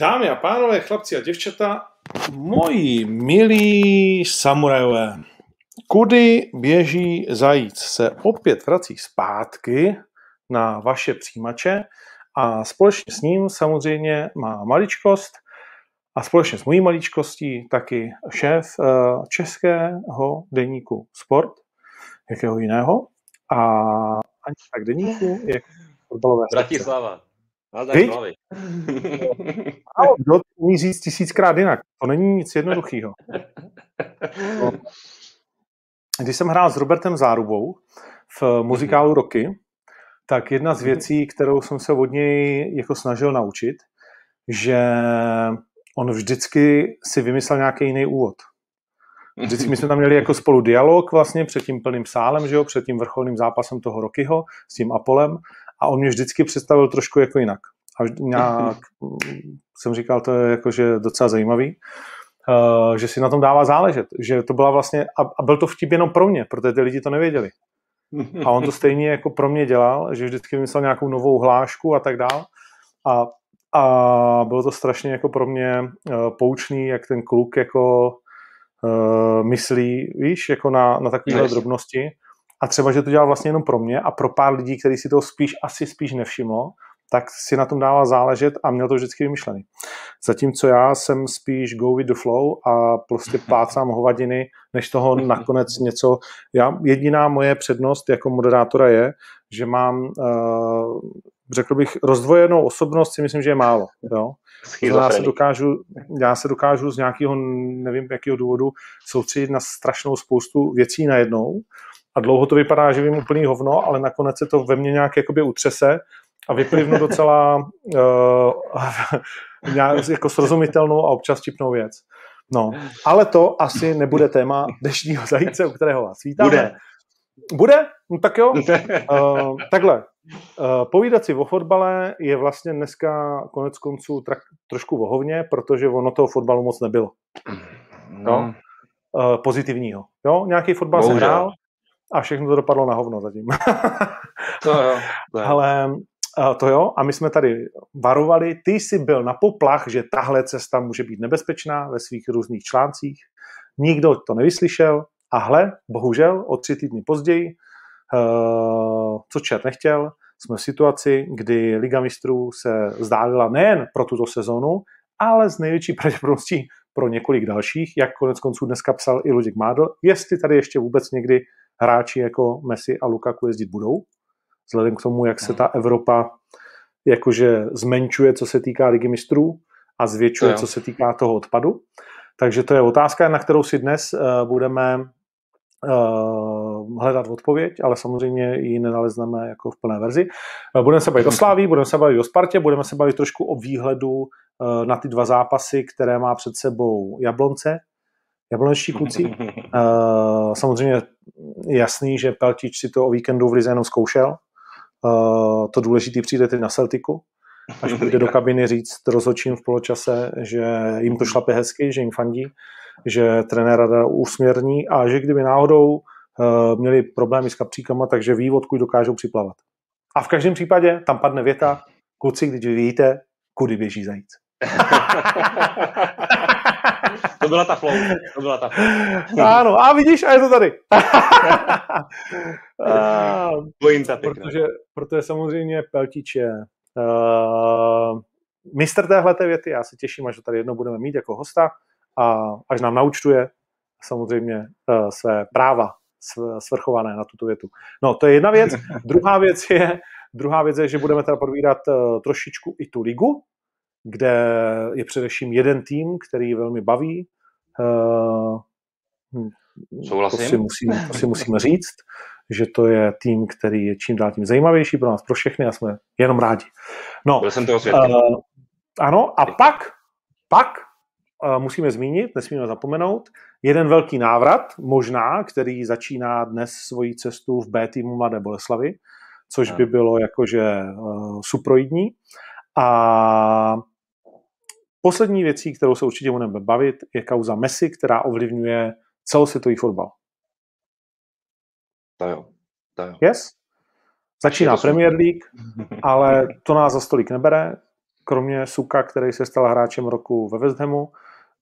Dámy a pánové, chlapci a děvčata, moji milí samurajové, kudy běží zajíc se opět vrací zpátky na vaše přijímače a společně s ním samozřejmě má maličkost a společně s mojí maličkostí taky šéf eh, českého deníku Sport, jakého jiného, a ani tak deníku, jak fotbalové Bratislava. Ano, kdo to umí říct tisíckrát jinak. To není nic jednoduchého. No. Když jsem hrál s Robertem Zárubou v muzikálu Roky, tak jedna z věcí, kterou jsem se od něj jako snažil naučit, že on vždycky si vymyslel nějaký jiný úvod. Vždycky my jsme tam měli jako spolu dialog vlastně před tím plným sálem, že jo, před tím vrcholným zápasem toho Rokyho s tím Apolem a on mě vždycky představil trošku jako jinak. A nějak jsem říkal, to je jakože docela zajímavý, uh, že si na tom dává záležet, že to byla vlastně, a, a byl to vtip jenom pro mě, protože ty lidi to nevěděli. A on to stejně jako pro mě dělal, že vždycky vymyslel nějakou novou hlášku a tak dál. A, a bylo to strašně jako pro mě uh, poučný, jak ten kluk jako uh, myslí, víš, jako na, na takovéhle drobnosti. A třeba, že to dělal vlastně jenom pro mě a pro pár lidí, kteří si to spíš asi spíš nevšimlo, tak si na tom dává záležet a měl to vždycky vymyšlený. Zatímco já jsem spíš go with the flow a prostě plácám hovadiny, než toho nakonec něco. Já, jediná moje přednost jako moderátora je, že mám, uh, řekl bych, rozdvojenou osobnost, si myslím, že je málo. Jo? Já se, dokážu, já se dokážu z nějakého, nevím jakého důvodu, soustředit na strašnou spoustu věcí najednou a dlouho to vypadá, že vím úplný hovno, ale nakonec se to ve mně nějak jakoby utřese a vyplivnu docela uh, jako srozumitelnou a občas čipnou věc. No, ale to asi nebude téma dnešního zajíce, u kterého vás vítáme. Bude. Bude? No tak jo. Uh, takhle. Uh, povídat si o fotbale je vlastně dneska konec konců trak, trošku vohovně, protože ono toho fotbalu moc nebylo. No. Uh, pozitivního. Jo? Nějaký fotbal Bohužel. se hrál a všechno to dopadlo na hovno zatím. to jo. To jo. Ale Uh, to jo, a my jsme tady varovali, ty jsi byl na poplach, že tahle cesta může být nebezpečná ve svých různých článcích. Nikdo to nevyslyšel a hle, bohužel, o tři týdny později, uh, co čert nechtěl, jsme v situaci, kdy Liga mistrů se zdálila nejen pro tuto sezonu, ale z největší pravděpodobností pro několik dalších, jak konec konců dneska psal i Luděk Mádl, jestli tady ještě vůbec někdy hráči jako Messi a Lukaku jezdit budou vzhledem k tomu, jak se ta Evropa jakože zmenšuje, co se týká ligy mistrů a zvětšuje, co se týká toho odpadu. Takže to je otázka, na kterou si dnes uh, budeme uh, hledat odpověď, ale samozřejmě ji nenalezneme jako v plné verzi. Uh, budeme se bavit o Sláví, budeme se bavit o Spartě, budeme se bavit trošku o výhledu na ty dva zápasy, které má před sebou Jablonce, jablonečtí kluci. Uh, samozřejmě jasný, že Peltič si to o víkendu v Lize jenom zkoušel, Uh, to důležité přijde teď na Celtiku, až půjde do kabiny říct rozhodčím v poločase, že jim to šlape hezky, že jim fandí, že trenér rada usměrní a že kdyby náhodou uh, měli problémy s kapříkama, takže ví, odkud dokážou připlavat. A v každém případě tam padne věta, kluci, když vy víte, kudy běží zajíc. to byla ta flow. To byla ta flow. Ano, a vidíš, a je to tady. Pointa protože, protože samozřejmě Peltič je uh, mistr téhle věty, já se těším, až ho tady jednou budeme mít jako hosta a až nám naučtuje samozřejmě uh, své práva svrchované na tuto větu. No, to je jedna věc. Druhá věc je, druhá věc je, že budeme teda podvídat uh, trošičku i tu ligu, kde je především jeden tým, který velmi baví. Uh, Souhlasím. To si, musíme, to si musíme říct, že to je tým, který je čím dál tím zajímavější pro nás, pro všechny a jsme jenom rádi. No, Byl jsem toho uh, ano, a pak, pak uh, musíme zmínit, nesmíme zapomenout, jeden velký návrat, možná, který začíná dnes svoji cestu v B týmu Mladé Boleslavy, což by bylo jakože uh, suproidní. A Poslední věcí, kterou se určitě budeme bavit, je kauza Messi, která ovlivňuje celosvětový fotbal. To jo. jo. Yes? Začíná Premier League, ale to nás za stolik nebere. kromě Suka, který se stal hráčem roku ve West Hamu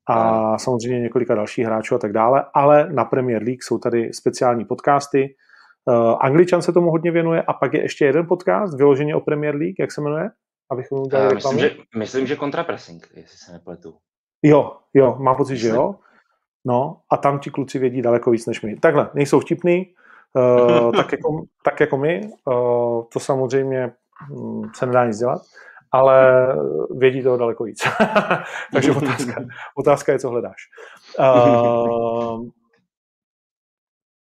a samozřejmě několika dalších hráčů a tak dále, ale na Premier League jsou tady speciální podcasty. Uh, Angličan se tomu hodně věnuje a pak je ještě jeden podcast vyloženě o Premier League, jak se jmenuje? Abychom udělali uh, myslím, že, myslím, že kontrapressing, jestli se nepletu. Jo, jo, mám pocit, myslím. že jo. No a tam ti kluci vědí daleko víc než my. Takhle, nejsou vtipný, uh, tak, jako, tak jako my, uh, to samozřejmě um, se nedá nic dělat, ale vědí toho daleko víc. Takže otázka, otázka je, co hledáš. Uh,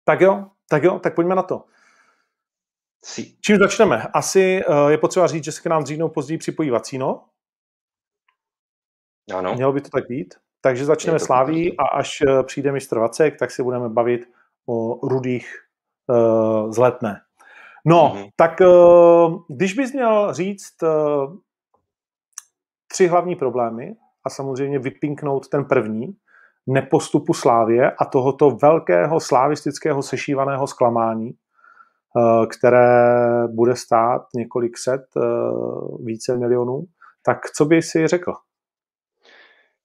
tak jo, tak jo, tak pojďme na to. Čím začneme? Asi uh, je potřeba říct, že se k nám dřív později připojí Vacíno. Ano. Mělo by to tak být. Takže začneme Sláví a až uh, přijde mistr Vacek, tak si budeme bavit o rudých uh, z letné. No, mm-hmm. tak uh, když bys měl říct uh, tři hlavní problémy a samozřejmě vypinknout ten první, nepostupu Slávě a tohoto velkého slávistického sešívaného zklamání, eh, které bude stát několik set, eh, více milionů, tak co by si řekl?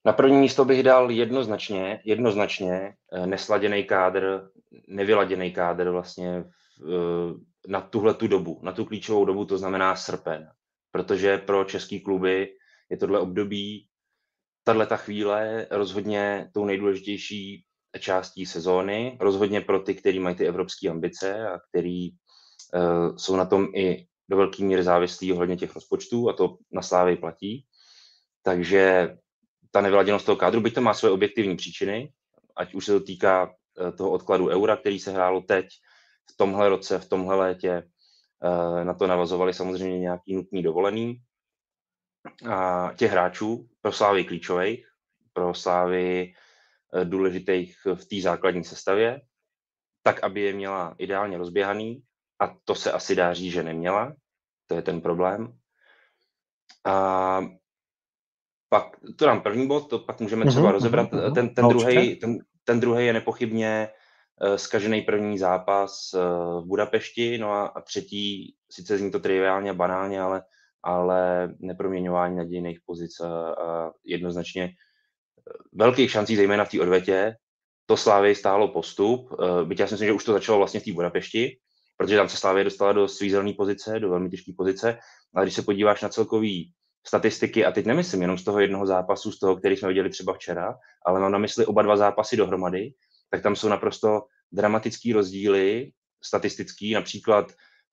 Na první místo bych dal jednoznačně, jednoznačně eh, nesladěný kádr, nevyladěný kádr vlastně na tuhle tu dobu, na tu klíčovou dobu, to znamená srpen. Protože pro český kluby je tohle období, tahle ta chvíle rozhodně tou nejdůležitější částí sezóny, rozhodně pro ty, kteří mají ty evropské ambice a který uh, jsou na tom i do velké míry závislí ohledně těch rozpočtů a to na slávě platí. Takže ta nevyladěnost toho kádru, byť to má své objektivní příčiny, ať už se to týká uh, toho odkladu eura, který se hrálo teď, v tomhle roce, v tomhle létě, uh, na to navazovali samozřejmě nějaký nutný dovolený, a těch hráčů pro Slávy klíčových, pro Slávy eh, důležitých v té základní sestavě, tak, aby je měla ideálně rozběhaný a to se asi dá říct, že neměla. To je ten problém. A pak, to dám první bod, to pak můžeme třeba mm-hmm, rozebrat. Mm-hmm. Ten, ten, no, druhý, ten, ten druhý je nepochybně uh, zkažený první zápas uh, v Budapešti, no a, a třetí, sice zní to triviálně, banálně, ale ale neproměňování nadějných pozic a, a jednoznačně eh, velkých šancí, zejména v té odvetě. To Slávě stálo postup, eh, byť já si myslím, že už to začalo vlastně v té Budapešti, protože tam se Slávě dostala do svízelné pozice, do velmi těžké pozice, ale když se podíváš na celkový statistiky, a teď nemyslím jenom z toho jednoho zápasu, z toho, který jsme viděli třeba včera, ale mám na mysli oba dva zápasy dohromady, tak tam jsou naprosto dramatický rozdíly statistický, například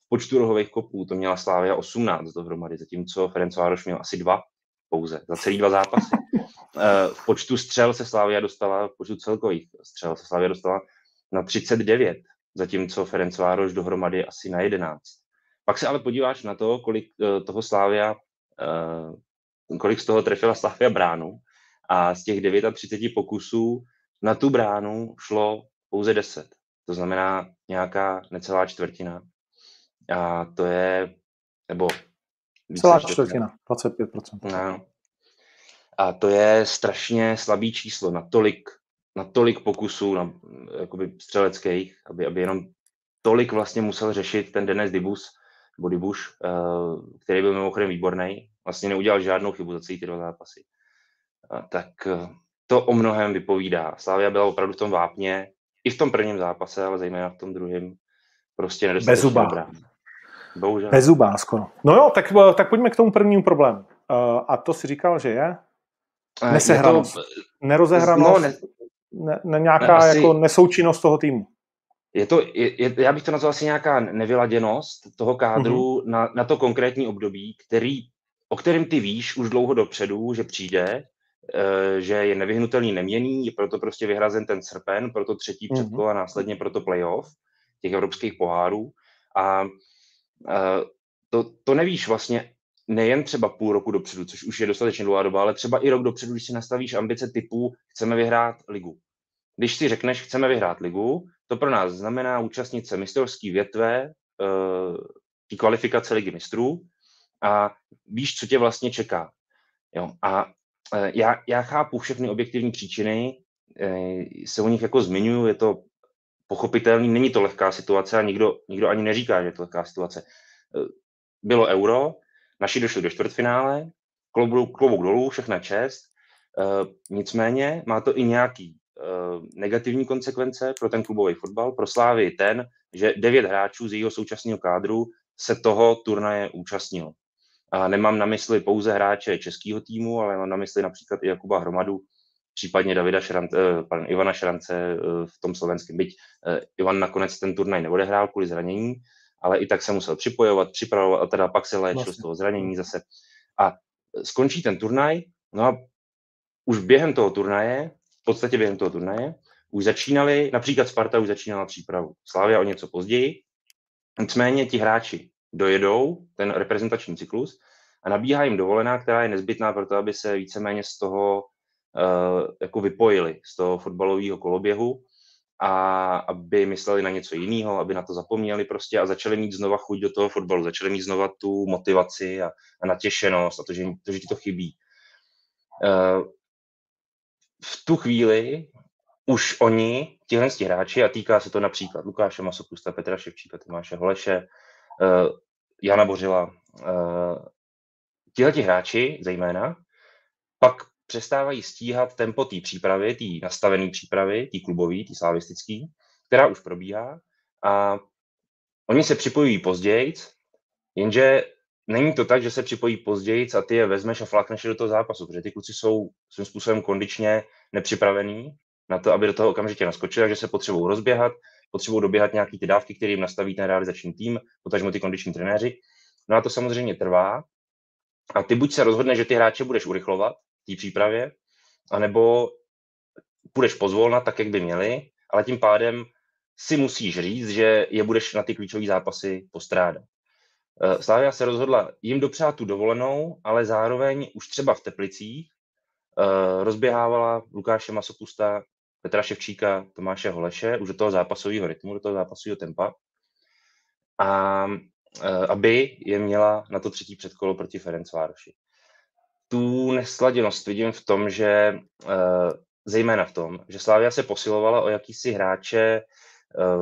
počtu rohových kopů to měla Slávia 18 dohromady, zatímco Ferenc Vároš měl asi dva pouze, za celý dva zápasy. Eh, v počtu střel se Slávia dostala, v počtu celkových střel se Slávia dostala na 39, zatímco Ferenc Vároš dohromady asi na 11. Pak se ale podíváš na to, kolik eh, toho Slávia, eh, kolik z toho trefila Slávia bránu a z těch 39 pokusů na tu bránu šlo pouze 10. To znamená nějaká necelá čtvrtina. A to je, nebo... Celá čtvrtina, 25%. No. A to je strašně slabý číslo na tolik, na tolik pokusů na, jakoby střeleckých, aby, aby jenom tolik vlastně musel řešit ten Denis Dibus, nebo Dibuš, uh, který byl mimochodem výborný, vlastně neudělal žádnou chybu za celý ty dva zápasy. Tak uh, to o mnohem vypovídá. Slávia byla opravdu v tom vápně, i v tom prvním zápase, ale zejména v tom druhém prostě nedostatečně dobrá. Bohužel. Bezubá skoro. No jo, tak, eh, tak pojďme k tomu prvnímu problému. Uh, a to si říkal, že je? Nesehranost. Je to, nerozehranost. No, ne, ne, ne, nějaká ne, asi, jako nesoučinnost toho týmu. Je to, je, je, já bych to nazval asi nějaká nevyladěnost toho kádru mm-hmm. na, na to konkrétní období, který, o kterém ty víš už dlouho dopředu, že přijde, uh, že je nevyhnutelný neměný, je proto prostě vyhrazen ten srpen, proto třetí mm-hmm. předkolo a následně proto playoff těch evropských pohárů. A to, to nevíš vlastně nejen třeba půl roku dopředu, což už je dostatečně dlouhá doba, ale třeba i rok dopředu, když si nastavíš ambice typu chceme vyhrát ligu. Když si řekneš, chceme vyhrát ligu, to pro nás znamená účastnit se mistrovský větve, uh, kvalifikace ligy mistrů a víš, co tě vlastně čeká. Jo? A uh, já, já chápu všechny objektivní příčiny, uh, se o nich jako zmiňuju, je to pochopitelný, není to lehká situace a nikdo, nikdo ani neříká, že je to lehká situace. Eh, bylo euro, naši došli do čtvrtfinále, klobouk, klobouk dolů, všechna čest. Uh, nicméně má to i nějaký uh, negativní konsekvence pro ten klubový fotbal. Pro Slávy ten, že devět hráčů z jejího současného kádru se toho turnaje účastnilo. A nemám na mysli pouze hráče českého týmu, ale mám na mysli například i Jakuba Hromadu, případně Davida Šrance, eh, Ivana Šrance eh, v tom slovenském. Byť eh, Ivan nakonec ten turnaj neodehrál kvůli zranění, ale i tak se musel připojovat, připravovat a teda pak se léčil vlastně. z toho zranění zase. A skončí ten turnaj, no a už během toho turnaje, v podstatě během toho turnaje, už začínali, například Sparta už začínala přípravu. Slávia o něco později, nicméně ti hráči dojedou ten reprezentační cyklus a nabíhá jim dovolená, která je nezbytná pro to, aby se víceméně z toho uh, jako vypojili, z toho fotbalového koloběhu a aby mysleli na něco jiného, aby na to zapomněli prostě a začali mít znova chuť do toho fotbalu, začali mít znova tu motivaci a, a natěšenost a to, že, to, že ti to chybí. Uh, v tu chvíli už oni, tihle hráči, a týká se to například Lukáše Masopusta, Petra Ševčíka, Tomáše Holeše, uh, Jana Bořila, uh, tihleti hráči zejména, pak přestávají stíhat tempo té přípravy, té nastavené přípravy, té klubové, té slavistické, která už probíhá a oni se připojují později, jenže není to tak, že se připojí později a ty je vezmeš a flakneš do toho zápasu, protože ty kluci jsou svým způsobem kondičně nepřipravení na to, aby do toho okamžitě naskočili, že se potřebují rozběhat, potřebují doběhat nějaký ty dávky, které jim nastaví ten realizační tým, potažmo ty kondiční trenéři. No a to samozřejmě trvá. A ty buď se rozhodne, že ty hráče budeš urychlovat té přípravě, anebo půjdeš pozvolna tak, jak by měli, ale tím pádem si musíš říct, že je budeš na ty klíčové zápasy postrádat. Eh, Slávia se rozhodla jim dopřát tu dovolenou, ale zároveň už třeba v Teplicích uh, rozběhávala Lukáše Masopusta Petra Ševčíka, Tomáše Holeše, už do toho zápasového rytmu, do toho zápasového tempa. A e, aby je měla na to třetí předkolo proti Ferencvároši. Tu nesladěnost vidím v tom, že e, zejména v tom, že Slávia se posilovala o jakýsi hráče e,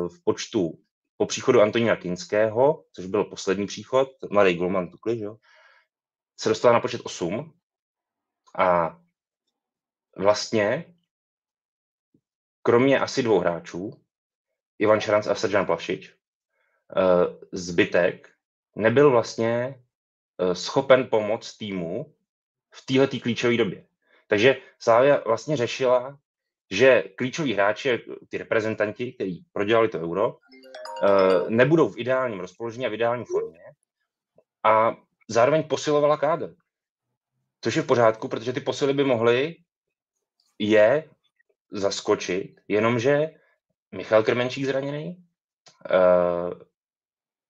v počtu po příchodu Antonína Kinského, což byl poslední příchod, mladý Gulman Tukli, jo, se dostala na počet 8 a vlastně kromě asi dvou hráčů, Ivan Šaranc a Srdžan Plavšič, eh, zbytek nebyl vlastně eh, schopen pomoct týmu v této klíčové době. Takže Slávia vlastně řešila, že klíčoví hráči, ty reprezentanti, kteří prodělali to euro, eh, nebudou v ideálním rozpoložení a v ideální formě a zároveň posilovala kádr. Což je v pořádku, protože ty posily by mohly je zaskočit, jenomže Michal Krmenčík zraněný, uh,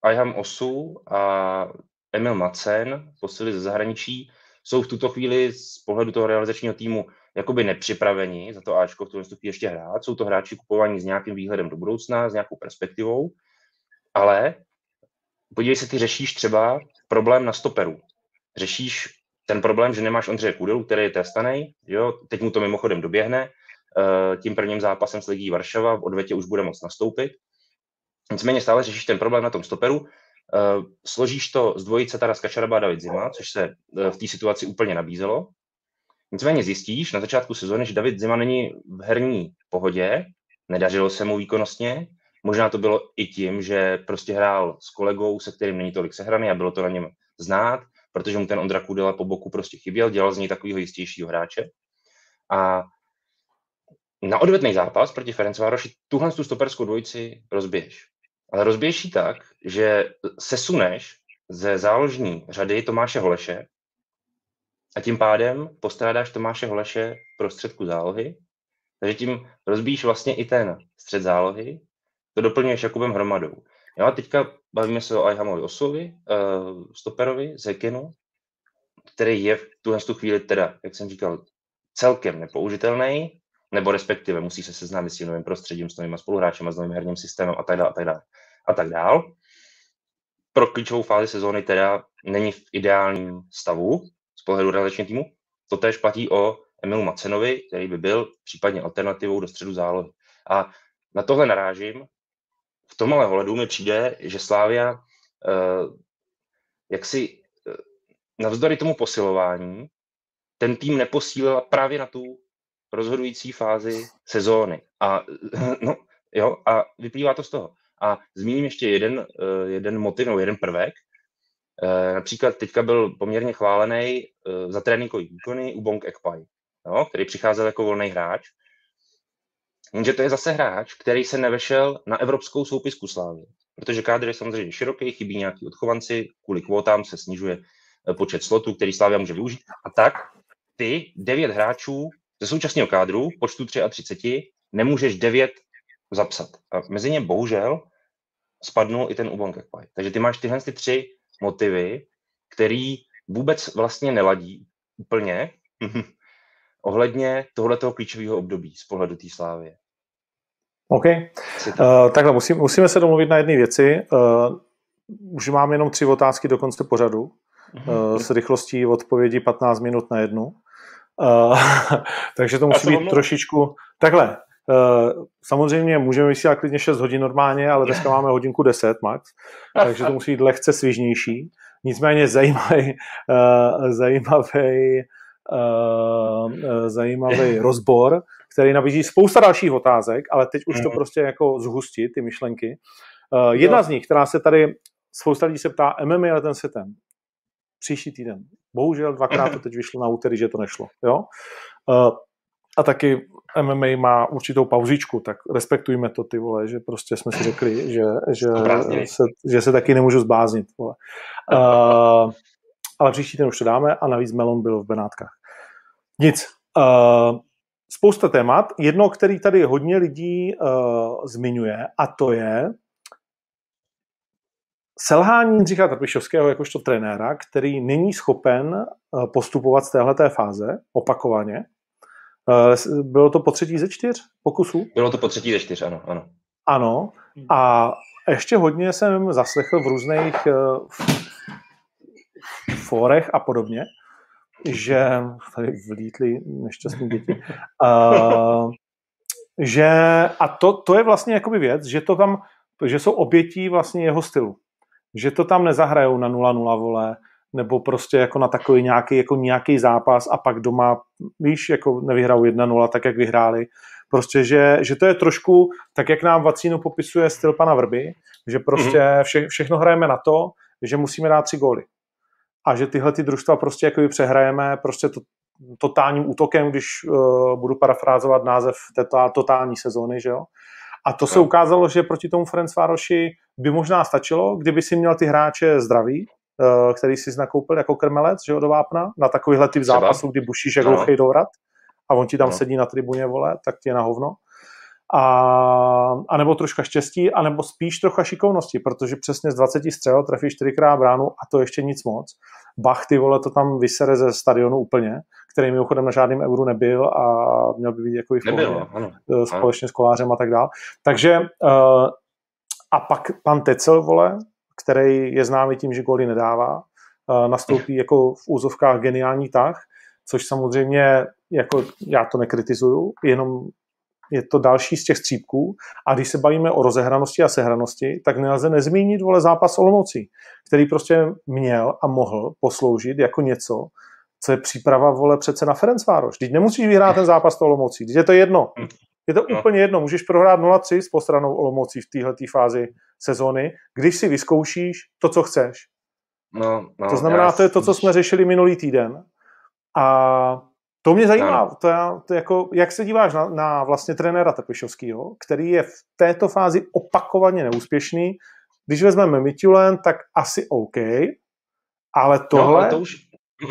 Ayham Osu a Emil Macen, posily ze zahraničí, jsou v tuto chvíli z pohledu toho realizačního týmu jakoby nepřipraveni za to Ačko v tom vstupí ještě hrát. Jsou to hráči kupovaní s nějakým výhledem do budoucna, s nějakou perspektivou, ale podívej se, ty řešíš třeba problém na stoperu. Řešíš ten problém, že nemáš Ondřeje Kudelu, který je testaný, jo, teď mu to mimochodem doběhne, Eh, tím prvním zápasem s Ligí Varšava, v odvětě už bude moct nastoupit. Nicméně stále řešíš ten problém na tom stoperu, složíš to z dvojice Taras Kačaraba a David Zima, což se eh, v té situaci úplně nabízelo. Nicméně zjistíš na začátku sezóny, že David Zima není v herní pohodě, nedařilo se mu výkonnostně, možná to bylo i tím, že prostě hrál s kolegou, se kterým není tolik sehraný a bylo to na něm znát, protože mu ten Ondra Kudela po boku prostě chyběl, dělal z něj takového jistějšího hráče. A na odvetný zápas proti Ferencvároši tuhle tu stoperskou dvojici rozběž. Ale rozběž ji tak, že sesuneš ze záložní řady Tomáše Holeše a tím pádem postrádáš Tomáše Holeše prostředku zálohy, takže tím rozbíjíš vlastně i ten střed zálohy, to doplňuješ Jakubem Hromadou. Jo, a teďka bavíme se o Ajhamovi Osovi, uh, stoperovi, Zekinu, který je v tuhle tu chvíli teda, jak jsem říkal, celkem nepoužitelný, nebo respektive musí se seznámit s tím novým prostředím, s novými spoluhráči, s novým herním systémem a tak dále a tak dále. A tak dále. Pro klíčovou fázi sezóny teda není v ideálním stavu z pohledu realizačního týmu. To též platí o Emilu Macenovi, který by byl případně alternativou do středu zálohy. A na tohle narážím. V tom ale ohledu mi přijde, že Slávia uh, jak si uh, navzdory tomu posilování ten tým neposílil právě na tu rozhodující fázi sezóny. A, no, jo, a vyplývá to z toho. A zmíním ještě jeden, eh, jeden motiv, no, jeden prvek. Eh, například teďka byl poměrně chválený eh, za tréninkový výkony Ubong Ekpai, jo, který přicházel jako volný hráč. Jenže to je zase hráč, který se nevešel na evropskou soupisku slávy, protože kádr je samozřejmě široký, chybí nějaký odchovanci, kvůli kvótám se snižuje počet slotů, který Slávia může využít. A tak ty devět hráčů ze současného kádru, počtu 33, nemůžeš devět zapsat. A mezi ně bohužel spadnul i ten Ubon Kekpai. Takže ty máš tyhle ty tři motivy, který vůbec vlastně neladí úplně ohledně tohoto klíčového období z pohledu té slávy. OK. Uh, takhle, musím, musíme se domluvit na jedné věci. Uh, už mám jenom tři otázky do konce pořadu. Uh, s rychlostí odpovědi 15 minut na jednu. Uh, takže to musí být trošičku... Takhle, uh, samozřejmě můžeme vysílat klidně 6 hodin normálně, ale dneska máme hodinku 10 max, takže to musí být lehce svižnější. Nicméně zajímavý, uh, zajímavý, uh, zajímavý rozbor, který nabízí spousta dalších otázek, ale teď už to mhm. prostě jako zhustí, ty myšlenky. Uh, jedna z nich, která se tady, spousta lidí se ptá, MMA ale ten ten příští týden. Bohužel dvakrát to teď vyšlo na úterý, že to nešlo. Jo? Uh, a taky MMA má určitou pauzičku, tak respektujme to, ty vole, že prostě jsme si řekli, že, že, se, že se taky nemůžu zbáznit. Vole. Uh, ale příští den už to dáme a navíc Melon byl v Benátkách. Nic. Uh, spousta témat. Jedno, který tady hodně lidí uh, zmiňuje, a to je selhání Jindřicha Trpišovského jakožto trenéra, který není schopen uh, postupovat z téhleté fáze opakovaně. Uh, bylo to po třetí ze čtyř pokusů? Bylo to po třetí ze čtyř, ano. Ano. ano. A ještě hodně jsem zaslechl v různých uh, fórech a podobně, že tady vlítli nešťastní děti, uh, že a to, to je vlastně jakoby věc, že to tam, že jsou obětí vlastně jeho stylu. Že to tam nezahrajou na 0-0 vole, nebo prostě jako na takový nějaký, jako nějaký zápas a pak doma, víš, jako nevyhrajou 1-0, tak jak vyhráli. Prostě, že, že to je trošku, tak jak nám Vacínu popisuje styl pana Vrby, že prostě mhm. vše, všechno hrajeme na to, že musíme dát tři góly a že tyhle ty družstva prostě jako přehrajeme prostě to, totálním útokem, když uh, budu parafrázovat název této totální sezóny, že jo. A to se ukázalo, že proti tomu Ferenc Vároši by možná stačilo, kdyby si měl ty hráče zdraví, uh, který si nakoupil jako krmelec, že jo, do vápna, na takovýhle typ zápasu, kdy bušíš jak hluchej no. dovrat a on ti tam no. sedí na tribuně, vole, tak ti je na hovno a, a nebo troška štěstí, anebo spíš trocha šikovnosti, protože přesně z 20 střel trefí čtyřikrát bránu a to ještě nic moc. Bach, ty vole, to tam vysere ze stadionu úplně, který mimochodem na žádném euru nebyl a měl by být jako i v Nebyl, ano. Eh, společně ano. s kolářem a tak dále. Takže uh, a pak pan Tecel, vole, který je známý tím, že góly nedává, uh, nastoupí jako v úzovkách geniální tah, což samozřejmě jako já to nekritizuju, jenom je to další z těch střípků. A když se bavíme o rozehranosti a sehranosti, tak nelze nezmínit vole zápas Olomoucí, který prostě měl a mohl posloužit jako něco, co je příprava vole přece na Ferencvároš. Teď nemusíš vyhrát ten zápas to Olomoucí, teď je to jedno. Je to no. úplně jedno. Můžeš prohrát 0-3 s postranou Olomoucí v téhle fázi sezóny, když si vyzkoušíš to, co chceš. No, no, to znamená, to je to, co jsme řešili minulý týden. A to mě zajímá, to, je, to jako, jak se díváš na, na vlastně trenéra Tepišovského, který je v této fázi opakovaně neúspěšný. Když vezmeme Mitulen, tak asi OK, ale tohle, no, ale to už,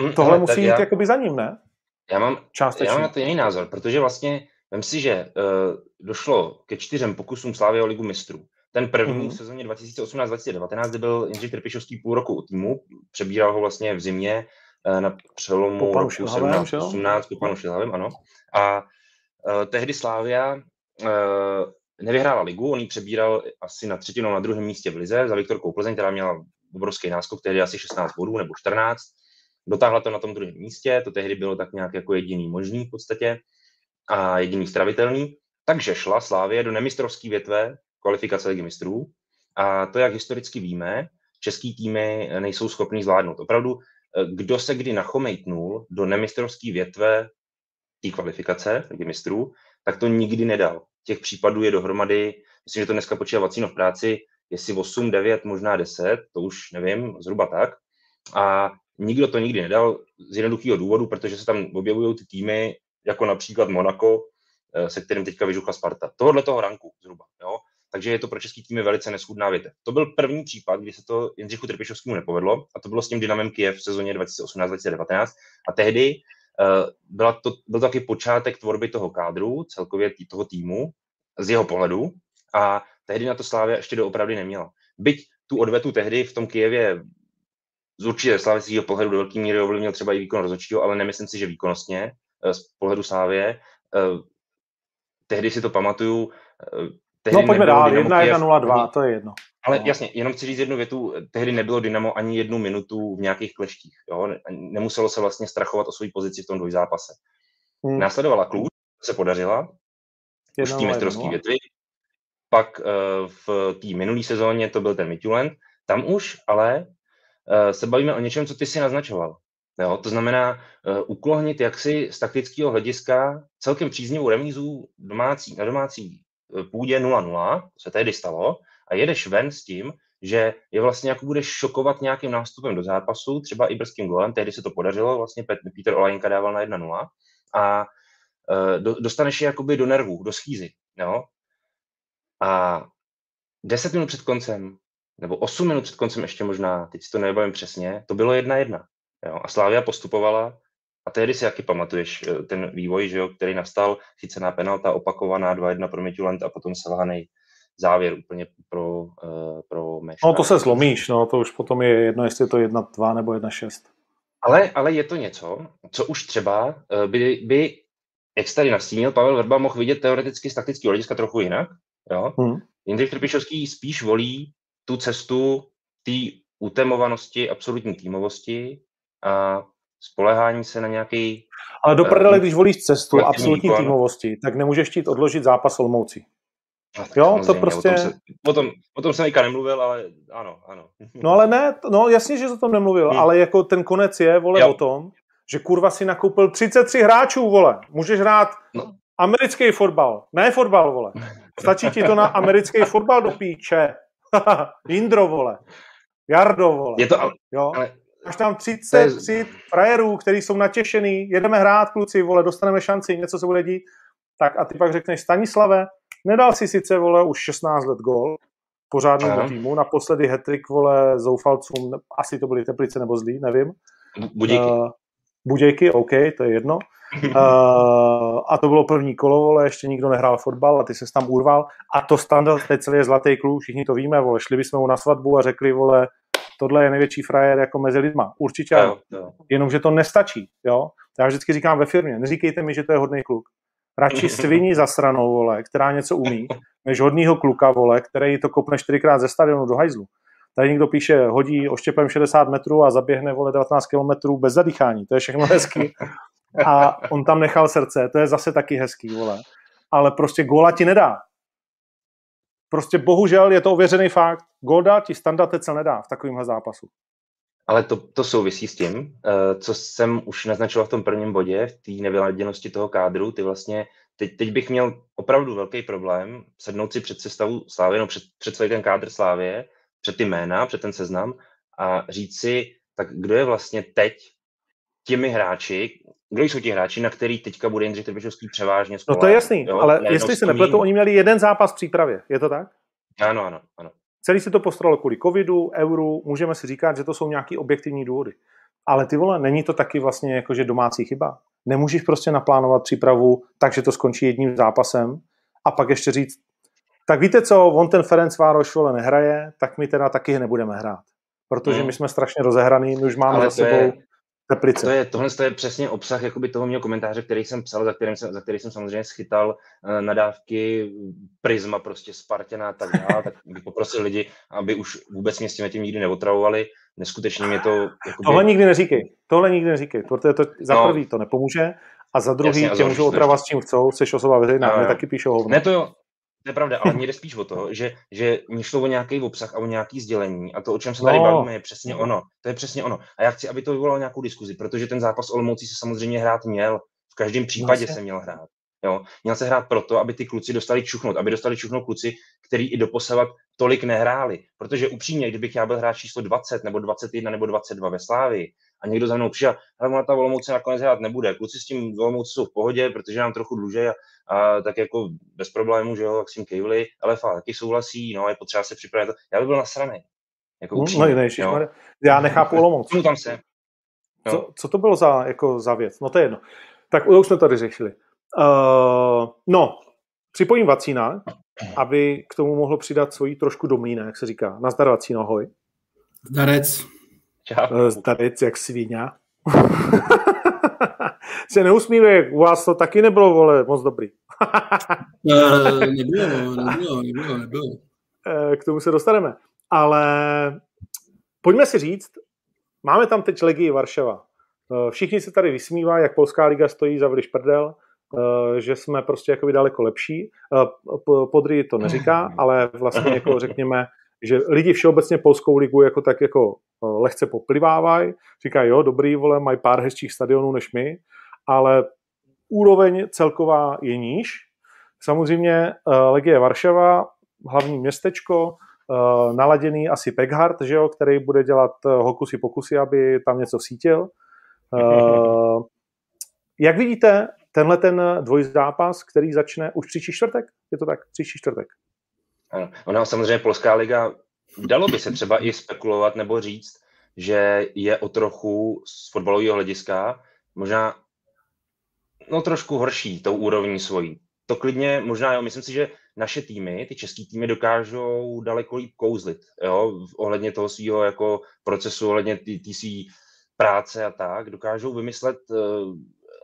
mm, tohle ale, musí jít já, jakoby za ním, ne? Já mám, já mám na to jiný názor, protože vlastně, vem si, že uh, došlo ke čtyřem pokusům Slávy o ligu mistrů. Ten první mm-hmm. v sezóně 2018-2019, kde byl Jindřich Trpišovský půl roku u týmu, přebíral ho vlastně v zimě, Eh, na přelomu po roku 17, 18, po panu Šilhavém, ano. A uh, tehdy Slávia uh, nevyhrála ligu, on ji přebíral asi na třetinou na druhém místě v lize za Viktorkou Plzeň, která měla obrovský náskok, tehdy asi 16 bodů nebo 14. Dotáhla to na tom druhém místě, to tehdy bylo tak nějak jako jediný možný v podstatě a jediný stravitelný. Takže šla Slávě do nemistrovské větve kvalifikace ligy mistrů a to, jak historicky víme, český týmy nejsou schopní zvládnout. Opravdu kdo se kdy nachomejtnul do nemistrovské větve té kvalifikace, ligy mistrů, tak to nikdy nedal. Těch případů je dohromady, myslím, že to dneska počítá Vacíno v práci, jestli 8, 9, možná 10, to už nevím, zhruba tak. A nikdo to nikdy nedal z jednoduchého důvodu, protože se tam objevují ty týmy, jako například Monaco, eh, se kterým teďka vyžuchla Sparta. Tohle toho ranku zhruba. Jo? Takže je to pro český týmy velice neschudná větev. To byl první případ, kdy se to Jindřichu Trpišovskému nepovedlo, a to bylo s tím Dynamem Kiev v sezóně 2018-2019. A tehdy uh, byla to, byl to taky počátek tvorby toho kádru, celkově tý, toho týmu, z jeho pohledu. A tehdy na to Slávia ještě doopravdy neměla. Byť tu odvetu tehdy v tom Kijevě z určitě Slávy pohledu do velké míry ovlivnil třeba i výkon rozhodčího, ale nemyslím si, že výkonnostně z pohledu Slávě. Eh, tehdy si to pamatuju. Tehdy no pojďme dál, 1 1 0 2 to je jedno. Ale no. jasně, jenom chci říct jednu větu, tehdy nebylo Dynamo ani jednu minutu v nějakých kleštích. Jo? Nemuselo se vlastně strachovat o svoji pozici v tom dvojzápase. Hmm. Následovala klub, se podařila, už té mistrovské větvi. Pak v té minulé sezóně to byl ten Mitulent. Tam už ale se bavíme o něčem, co ty si naznačoval. Jo? To znamená uh, uklohnit jaksi z taktického hlediska celkem příznivou remízu domácí, na domácí půdě 0-0, to se tehdy stalo, a jedeš ven s tím, že je vlastně jako budeš šokovat nějakým nástupem do zápasu, třeba i brzkým golem, tehdy se to podařilo, vlastně Peter Olajinka dával na 1-0 a uh, dostaneš je jakoby do nervů, do schýzy, jo? A 10 minut před koncem, nebo 8 minut před koncem ještě možná, teď si to nebavím přesně, to bylo 1-1. Jo? A Slávia postupovala a tehdy si jaký pamatuješ eh, ten vývoj, že jo, který nastal, sice na penalta opakovaná 2-1 pro Mitulent a potom selhaný závěr úplně pro, uh, pro Meš. No to se zlomíš, no to už potom je jedno, jestli je to 1-2 nebo 1-6. Ale, ale je to něco, co už třeba uh, by, by, jak tady nastínil, Pavel Verba mohl vidět teoreticky z taktického hlediska trochu jinak. Jo? Hmm. Jindřich Trpišovský spíš volí tu cestu té utemovanosti, absolutní týmovosti a spolehání se na nějaký... Ale do prdele, když volíš cestu absolutní týmovosti, tak nemůžeš chtít odložit zápas Olmoucí. No, jo, to prostě... O tom, se, o, tom, o tom jsem nemluvil, ale ano, ano. No ale ne, no jasně, že o tom nemluvil, hmm. ale jako ten konec je, vole, jo. o tom, že kurva si nakoupil 33 hráčů, vole. Můžeš hrát no. americký fotbal, ne fotbal, vole. Stačí ti to na americký fotbal do píče. Indro, vole. Jardo, vole. Je to ale... Jo? ale... Máš tam 33 je... frajerů, kteří jsou natěšený, jedeme hrát, kluci, vole, dostaneme šanci, něco se bude dít. Tak a ty pak řekneš, Stanislave, Nedal si sice, vole, už 16 let gol pořádnému týmu, naposledy hetrik, vole, zoufalcům, asi to byly Teplice nebo Zlí, nevím. Budějky. Uh, Budějky, OK, to je jedno. Uh, a to bylo první kolo, vole, ještě nikdo nehrál fotbal a ty se tam urval. A to standard, teď celý je zlatý kluk, všichni to víme, vole, šli bychom mu na svatbu a řekli, vole, tohle je největší frajer jako mezi lidma. Určitě, jo, jo. jenomže to nestačí, jo. Já vždycky říkám ve firmě, neříkejte mi, že to je hodný kluk radši sviní zasranou, vole, která něco umí, než hodního kluka, vole, který to kopne čtyřikrát ze stadionu do hajzlu. Tady někdo píše, hodí oštěpem 60 metrů a zaběhne, vole, 19 kilometrů bez zadýchání. To je všechno hezký. A on tam nechal srdce, to je zase taky hezký, vole. Ale prostě góla ti nedá. Prostě bohužel je to ověřený fakt. Golda ti standard nedá v takovémhle zápasu. Ale to, to souvisí s tím, eh, co jsem už naznačoval v tom prvním bodě, v té nevyladěnosti toho kádru. Ty vlastně, teď, teď bych měl opravdu velký problém sednout si před sestavu Slávy, no před, před celý ten kádr Slávě, před ty jména, před ten seznam a říct si, tak kdo je vlastně teď těmi hráči, kdo jsou ti hráči, na který teďka bude Jindřich Trpišovský převážně spolát, No to je jasný, jo? ale jestli se nepletu, oni měli jeden zápas v přípravě, je to tak? Ano, ano, ano. Celý se to postaralo kvůli covidu, euru, můžeme si říkat, že to jsou nějaké objektivní důvody. Ale ty vole, není to taky vlastně jakože domácí chyba. Nemůžeš prostě naplánovat přípravu tak, že to skončí jedním zápasem a pak ještě říct, tak víte co, on ten Ferenc Vároš vole nehraje, tak my teda taky nebudeme hrát. Protože hmm. my jsme strašně rozehraný, my už máme Ale za sebou je, Teplice. To je, tohle je přesně obsah jakoby toho mého komentáře, který jsem psal, za, kterým jsem, za který jsem samozřejmě schytal uh, nadávky prisma prostě Spartěna a tak dále, tak bych poprosil lidi, aby už vůbec mě s tím, tím nikdy neotravovali. Neskutečně mě to... Jakoby... Tohle nikdy neříkej, tohle nikdy neříkej, protože to za no, prvý to nepomůže a za druhý tě můžou otravovat s čím chcou, jsi osoba veřejná, no, mě taky píšou hovno. Ne to jo, to je pravda, ale mě jde spíš o to, že, že mě šlo o nějaký obsah a o nějaký sdělení a to, o čem se tady no. bavíme, je přesně ono. To je přesně ono. A já chci, aby to vyvolalo nějakou diskuzi, protože ten zápas Olomoucí se samozřejmě hrát měl. V každém případě no, se měl hrát. Jo? Měl se hrát proto, aby ty kluci dostali čuchnout, aby dostali čuchnout kluci, který i doposavat tolik nehráli. Protože upřímně, kdybych já byl hráč číslo 20 nebo 21 nebo 22 ve Slávii a někdo za mnou přišel, ale ona ta Olomouce nakonec hrát nebude. Kluci s tím Olomouce jsou v pohodě, protože nám trochu dluží a, a tak jako bez problémů, že jo, Maxim Kejvli, ale fakt, taky souhlasí, no, je potřeba se připravit. Já bych byl nasraný. Jako no, upřímně, no, já nechápu Olomouc. tam se. Co, co, to bylo za, jako, za věc? No to je jedno. Tak už jsme tady řešili. Uh, no, připojím Vacína, aby k tomu mohl přidat svoji trošku domíne, jak se říká. Nazdar Vacíno, ahoj. Zdarec. Čau. Uh, zdarec, jak svíňa. se neusmívej, u vás to taky nebylo, vole, moc dobrý. uh, nebylo, nebylo, nebylo, nebylo. K tomu se dostaneme. Ale pojďme si říct, máme tam teď Legii Varšava. Všichni se tady vysmívají, jak Polská liga stojí za prdel, Eh, že jsme prostě jakoby daleko lepší. Eh, Podry to neříká, ale vlastně jako řekněme, že lidi všeobecně polskou ligu jako tak jako eh, lehce poplivávají, říkají, jo, dobrý, vole, mají pár hezčích stadionů než my, ale úroveň celková je níž. Samozřejmě Legie Varšava, hlavní městečko, naladěný asi Peghart, že jo, který bude dělat hokusy pokusy, aby tam něco sítil. Jak vidíte tenhle ten dvojzápas, který začne už příští čtvrtek? Je to tak? Příští čtvrtek. Ano. Ona samozřejmě Polská liga, dalo by se třeba i spekulovat nebo říct, že je o trochu z fotbalového hlediska možná no trošku horší tou úrovní svojí. To klidně možná, jo, myslím si, že naše týmy, ty české týmy dokážou daleko líp kouzlit, jo, ohledně toho svého jako procesu, ohledně té svý práce a tak, dokážou vymyslet uh,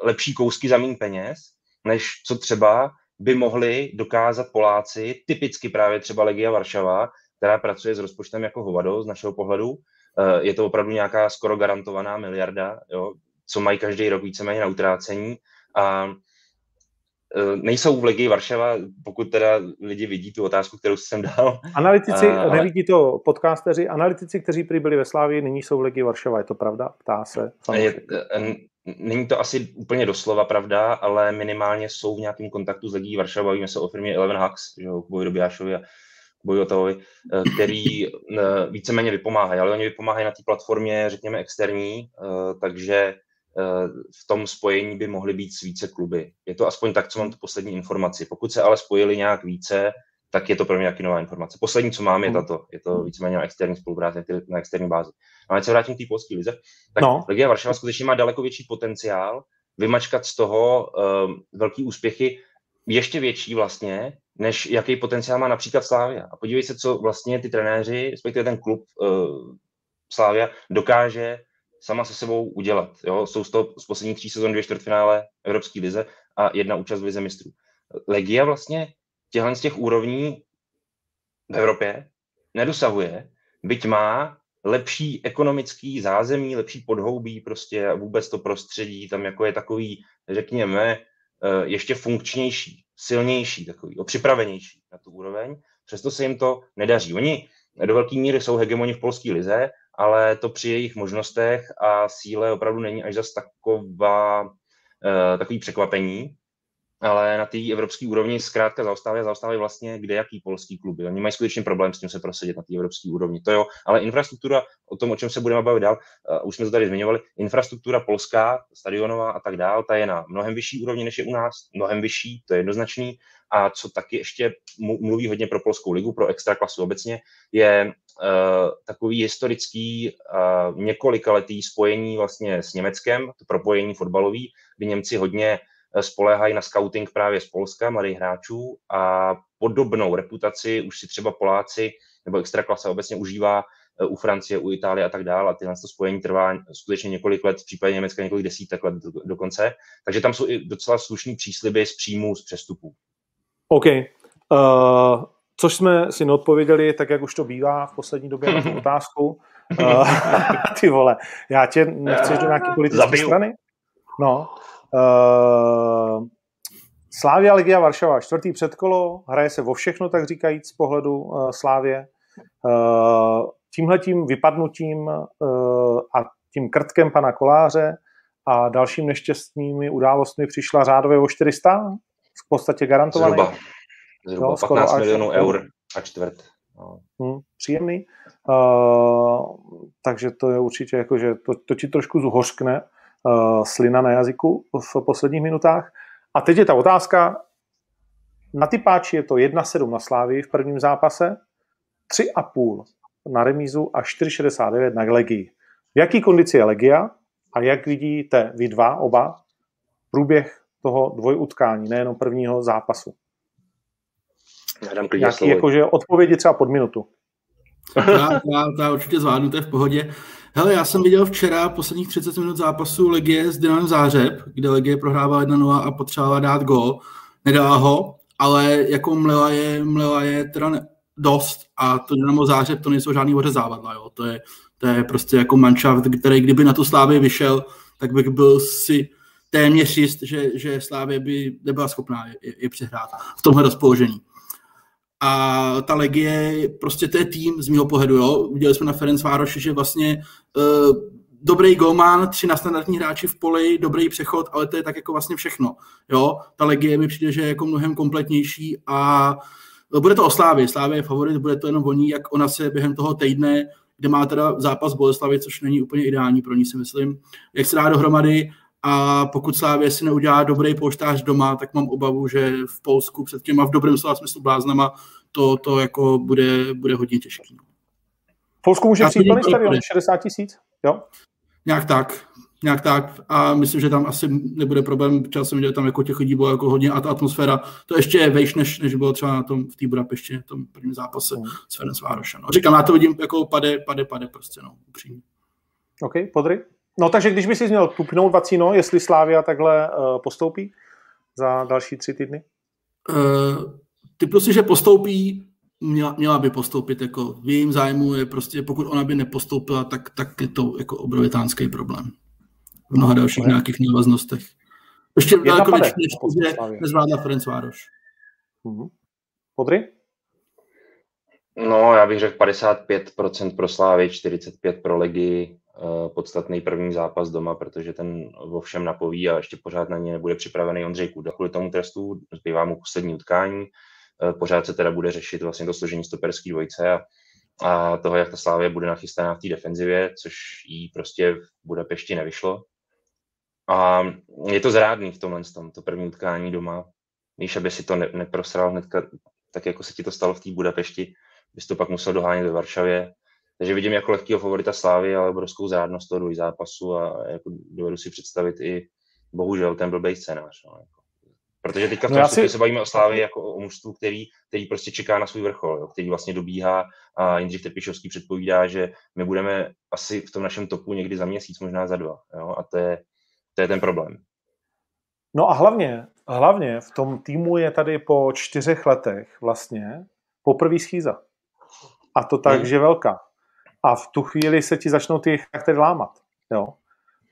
lepší kousky za méně peněz, než co třeba by mohli dokázat Poláci, typicky právě třeba Legia Varšava, která pracuje s rozpočtem jako hovado z našeho pohledu. Eh, je to opravdu nějaká skoro garantovaná miliarda, jo, co mají každý rok víceméně na utrácení. A eh, nejsou v Legii Varšava, pokud teda lidi vidí tu otázku, kterou jsem dal. Analytici, a, ale... nevidí to podcasteři, analytici, kteří prý byli ve Slávii, nyní jsou v Legii Varšava, je to pravda? Ptá se. Je, Není to asi úplně doslova pravda, ale minimálně jsou v nějakém kontaktu s Legí Varšava. Bavíme se o firmě Eleven Hacks, že jo, Kubovi Dobijášovi a Kubovi Otovi, eh, který eh, víceméně vypomáhají, ale oni vypomáhají na té platformě, řekněme, externí, eh, takže v tom spojení by mohly být s více kluby. Je to aspoň tak, co mám tu poslední informaci. Pokud se ale spojili nějak více, tak je to pro mě nějaký nová informace. Poslední, co mám, je mhm. tato. Je to víceméně na externí spolupráci, na externí bázi. A ať se vrátím k té polské lize, tak no. Legia Varšava skutečně má daleko větší potenciál vymačkat z toho um, velký úspěchy, ještě větší vlastně, než jaký potenciál má například Slávia. A podívej se, co vlastně ty trenéři, respektive ten klub uh, Slávia dokáže sama se sebou udělat. Jo? Jsou to z posledních tří sezon dvě čtvrtfinále Evropské lize a jedna účast v lize mistrů. Legia vlastně těchto z těch úrovní v Evropě nedosahuje, byť má lepší ekonomický zázemí, lepší podhoubí prostě a vůbec to prostředí tam jako je takový, řekněme, eh, ještě funkčnější, silnější, takový, připravenější na tu úroveň. Přesto se jim to nedaří. Oni do velké míry jsou hegemoni v polské lize, ale to při jejich možnostech a síle opravdu není až zas taková, eh, takový překvapení ale na té evropské úrovni zkrátka zaostávají, zaostávají vlastně kde jaký polský kluby. Oni mají skutečně problém s tím se prosadit na té evropské úrovni. To jo, ale infrastruktura, o tom, o čem se budeme bavit dál, uh, už jsme to tady zmiňovali, infrastruktura polská, stadionová a tak dál, ta je na mnohem vyšší úrovni, než je u nás, mnohem vyšší, to je jednoznačný. A co taky ještě mluví hodně pro polskou ligu, pro extraklasu obecně, je uh, takový historický uh, několikaletý spojení vlastně s Německem, to propojení fotbalový, kdy Němci hodně spoléhají na scouting právě z Polska, mladých hráčů a podobnou reputaci už si třeba Poláci nebo extraklasa obecně užívá eh, u Francie, u Itálie a tak dále. A tyhle to spojení trvá skutečně několik let, v případě Německa několik desítek let dokonce. Takže tam jsou i docela slušný přísliby z příjmů, z přestupů. OK. Uh, což jsme si neodpověděli, tak jak už to bývá v poslední době na tu otázku. Uh, ty vole, já tě nechceš do nějaké politické strany? No, Uh, Slávia Legia Varšava, čtvrtý předkolo, hraje se o všechno, tak říkajíc, z pohledu uh, Slávě. Uh, tímhletím vypadnutím uh, a tím krtkem pana Koláře a dalším nešťastnými událostmi přišla řádově o 400, v podstatě garantovaný. Zhruba, zhruba no, 15 milionů eur a čtvrt. No. Hmm, příjemný. Uh, takže to je určitě jako, že to, to ti trošku zuhořkne uh, slina na jazyku v posledních minutách. A teď je ta otázka, na typáči je to 1,7 na Slávii v prvním zápase, 3,5 na remízu a 4,69 na Legii. V jaký kondici je Legia a jak vidíte vy dva, oba, průběh toho dvojutkání, nejenom prvního zápasu? Nějaký jakože odpovědi třeba pod minutu. Já, já, já určitě zvládnu, to je v pohodě. Hele, já jsem viděl včera posledních 30 minut zápasu Legie s Dynamem Zářeb, kde Legie prohrává 1-0 a potřebovala dát gol. Nedala ho, ale jako mlela je, mlela je teda dost a to Dynamo Zářeb to nejsou žádný ořezávadla, jo. To je, to je prostě jako manšaft, který kdyby na tu Slávy vyšel, tak bych byl si téměř jist, že, že Slávě by nebyla schopná je, je přehrát v tomhle rozpoložení. A ta Legie, prostě to je tým z mého pohledu, jo. Viděli jsme na Ferenc Vároši, že vlastně uh, dobrý golman, tři na standardní hráči v poli, dobrý přechod, ale to je tak jako vlastně všechno. Jo? Ta Legie mi přijde, že je jako mnohem kompletnější a bude to o Slávě. Slávě je favorit, bude to jenom o ní, jak ona se během toho týdne, kde má teda zápas Boleslavy, což není úplně ideální pro ní, si myslím, jak se dá dohromady a pokud Slávě si neudělá dobrý polštář doma, tak mám obavu, že v Polsku před těma v dobrém slova smyslu bláznama to, to jako bude, bude hodně těžký. V Polsku může přijít plný stadion, 60 tisíc, jo? Nějak tak, nějak tak a myslím, že tam asi nebude problém, čas jsem viděl, tam jako těch lidí bylo jako hodně a ta atmosféra, to ještě je vejš, než, než bylo třeba na tom, v té Budapešti, tom prvním zápase mm. s Ferenc Várošem. No. Říkám, já to vidím jako pade, pade, pade prostě, no, upřímně. OK, podry? No takže když by si měl tupnout vacíno, jestli Slávia takhle uh, postoupí za další tři týdny? Uh, ty prostě, že postoupí, měla, měla by postoupit, jako v jejím zájmu je prostě, pokud ona by nepostoupila, tak, tak je to jako obrovitánský problém. V mnoha dalších nějakých návaznostech. Ještě daleko větší, než nezvládla Ferenc Vároš. Mm-hmm. Podry? No, já bych řekl 55% pro Slávy, 45% pro Legii. Eh, podstatný první zápas doma, protože ten vo všem napoví a ještě pořád na ně nebude připravený Ondřej Kuda. Kvůli tomu trestu zbývá mu poslední utkání. Eh, pořád se teda bude řešit vlastně to složení stoperský dvojce a, a toho, jak ta Slávě bude nachystaná v té defenzivě, což jí prostě v Budapešti nevyšlo. A je to zrádný v tomhle tom, to první utkání doma. Víš, aby si to ne, neprosral hnedka, tak jako se ti to stalo v té Budapešti, bys to pak musel dohánět ve Varšavě takže vidím jako lehkého favorita Slávy, ale obrovskou zrádnost toho zápasu a jako dovedu si představit i bohužel ten blbý scénář. No, jako. Protože teďka v no tom no si... se bavíme o Slávě jako o mužstvu, který, který prostě čeká na svůj vrchol, jo, který vlastně dobíhá a Jindřich Tepišovský předpovídá, že my budeme asi v tom našem topu někdy za měsíc, možná za dva. Jo, a to je, to je ten problém. No a hlavně, hlavně v tom týmu je tady po čtyřech letech vlastně poprvý schýza. A to tak, hmm. že velká a v tu chvíli se ti začnou ty charaktery lámat. Jo.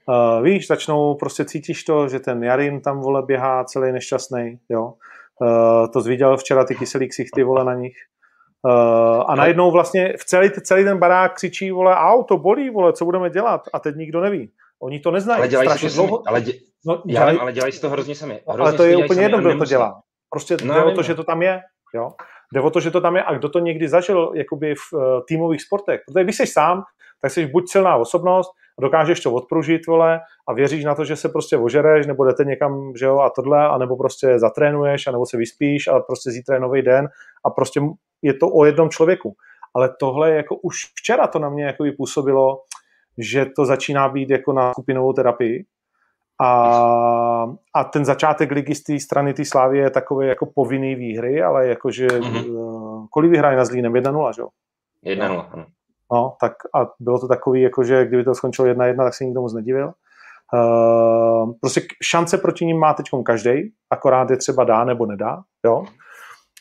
Uh, víš, začnou, prostě cítíš to, že ten Jarim tam, vole, běhá celý nešťastný, jo. Uh, to zviděl včera ty kyselý ksichty, vole, na nich. Uh, a najednou vlastně v celý, celý ten barák křičí, vole, au, to bolí, vole, co budeme dělat? A teď nikdo neví. Oni to neznají. Ale dělají si to dlouho... Ale, dě... no, dělají... ale dělají si to hrozně sami. Hrozně ale to je úplně jedno, kdo to dělá. Prostě no, jde o to, že to tam je. Jo? Jde o to, že to tam je a kdo to někdy zažil jakoby v uh, týmových sportech. Protože když jsi sám, tak jsi buď silná osobnost, dokážeš to odpružit, vole, a věříš na to, že se prostě ožereš, nebo jdete někam, že jo, a tohle, anebo prostě zatrénuješ, anebo se vyspíš, a prostě zítra je nový den a prostě je to o jednom člověku. Ale tohle jako už včera to na mě jako působilo, že to začíná být jako na skupinovou terapii, a, a ten začátek ligy z té strany té Slávy je takový jako povinný výhry, ale jakože mm-hmm. kolik vyhraje na Zlínem? 1-0, že jo? 1-0, ano. No, tak a bylo to takový, jakože kdyby to skončilo 1-1, tak se nikdo moc nedivil. Uh, prostě šance proti ním má teď každý, akorát je třeba dá nebo nedá, jo.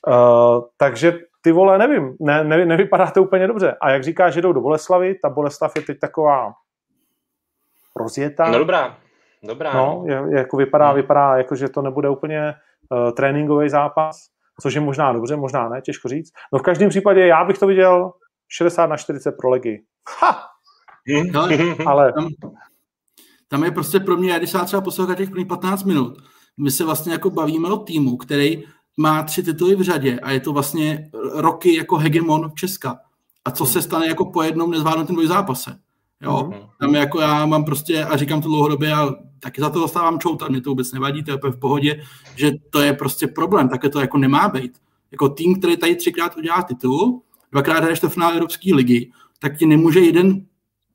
Uh, takže ty vole, nevím, ne, ne, nevypadá to úplně dobře. A jak říkáš, že jdou do Boleslavy, ta Boleslav je teď taková rozjetá. No dobrá, Dobrá. No, je, jako vypadá, hmm. vypadá, jako, že to nebude úplně uh, tréninkový zápas, což je možná dobře, možná ne, těžko říct. No v každém případě já bych to viděl 60 na 40 pro Legi. Ha! No, ale tam, tam, je prostě pro mě, když já třeba poslouchám těch prvních 15 minut, my se vlastně jako bavíme o týmu, který má tři tituly v řadě a je to vlastně roky jako hegemon v Česka. A co se stane jako po jednom nezvládnutém zápase. Jo, mm-hmm. tam jako já mám prostě, a říkám to dlouhodobě, a taky za to dostávám čouta, mě to vůbec nevadí, to je v pohodě, že to je prostě problém, také to jako nemá být. Jako tým, který tady třikrát udělá titul, dvakrát hraješ to finále Evropské ligy, tak ti nemůže jeden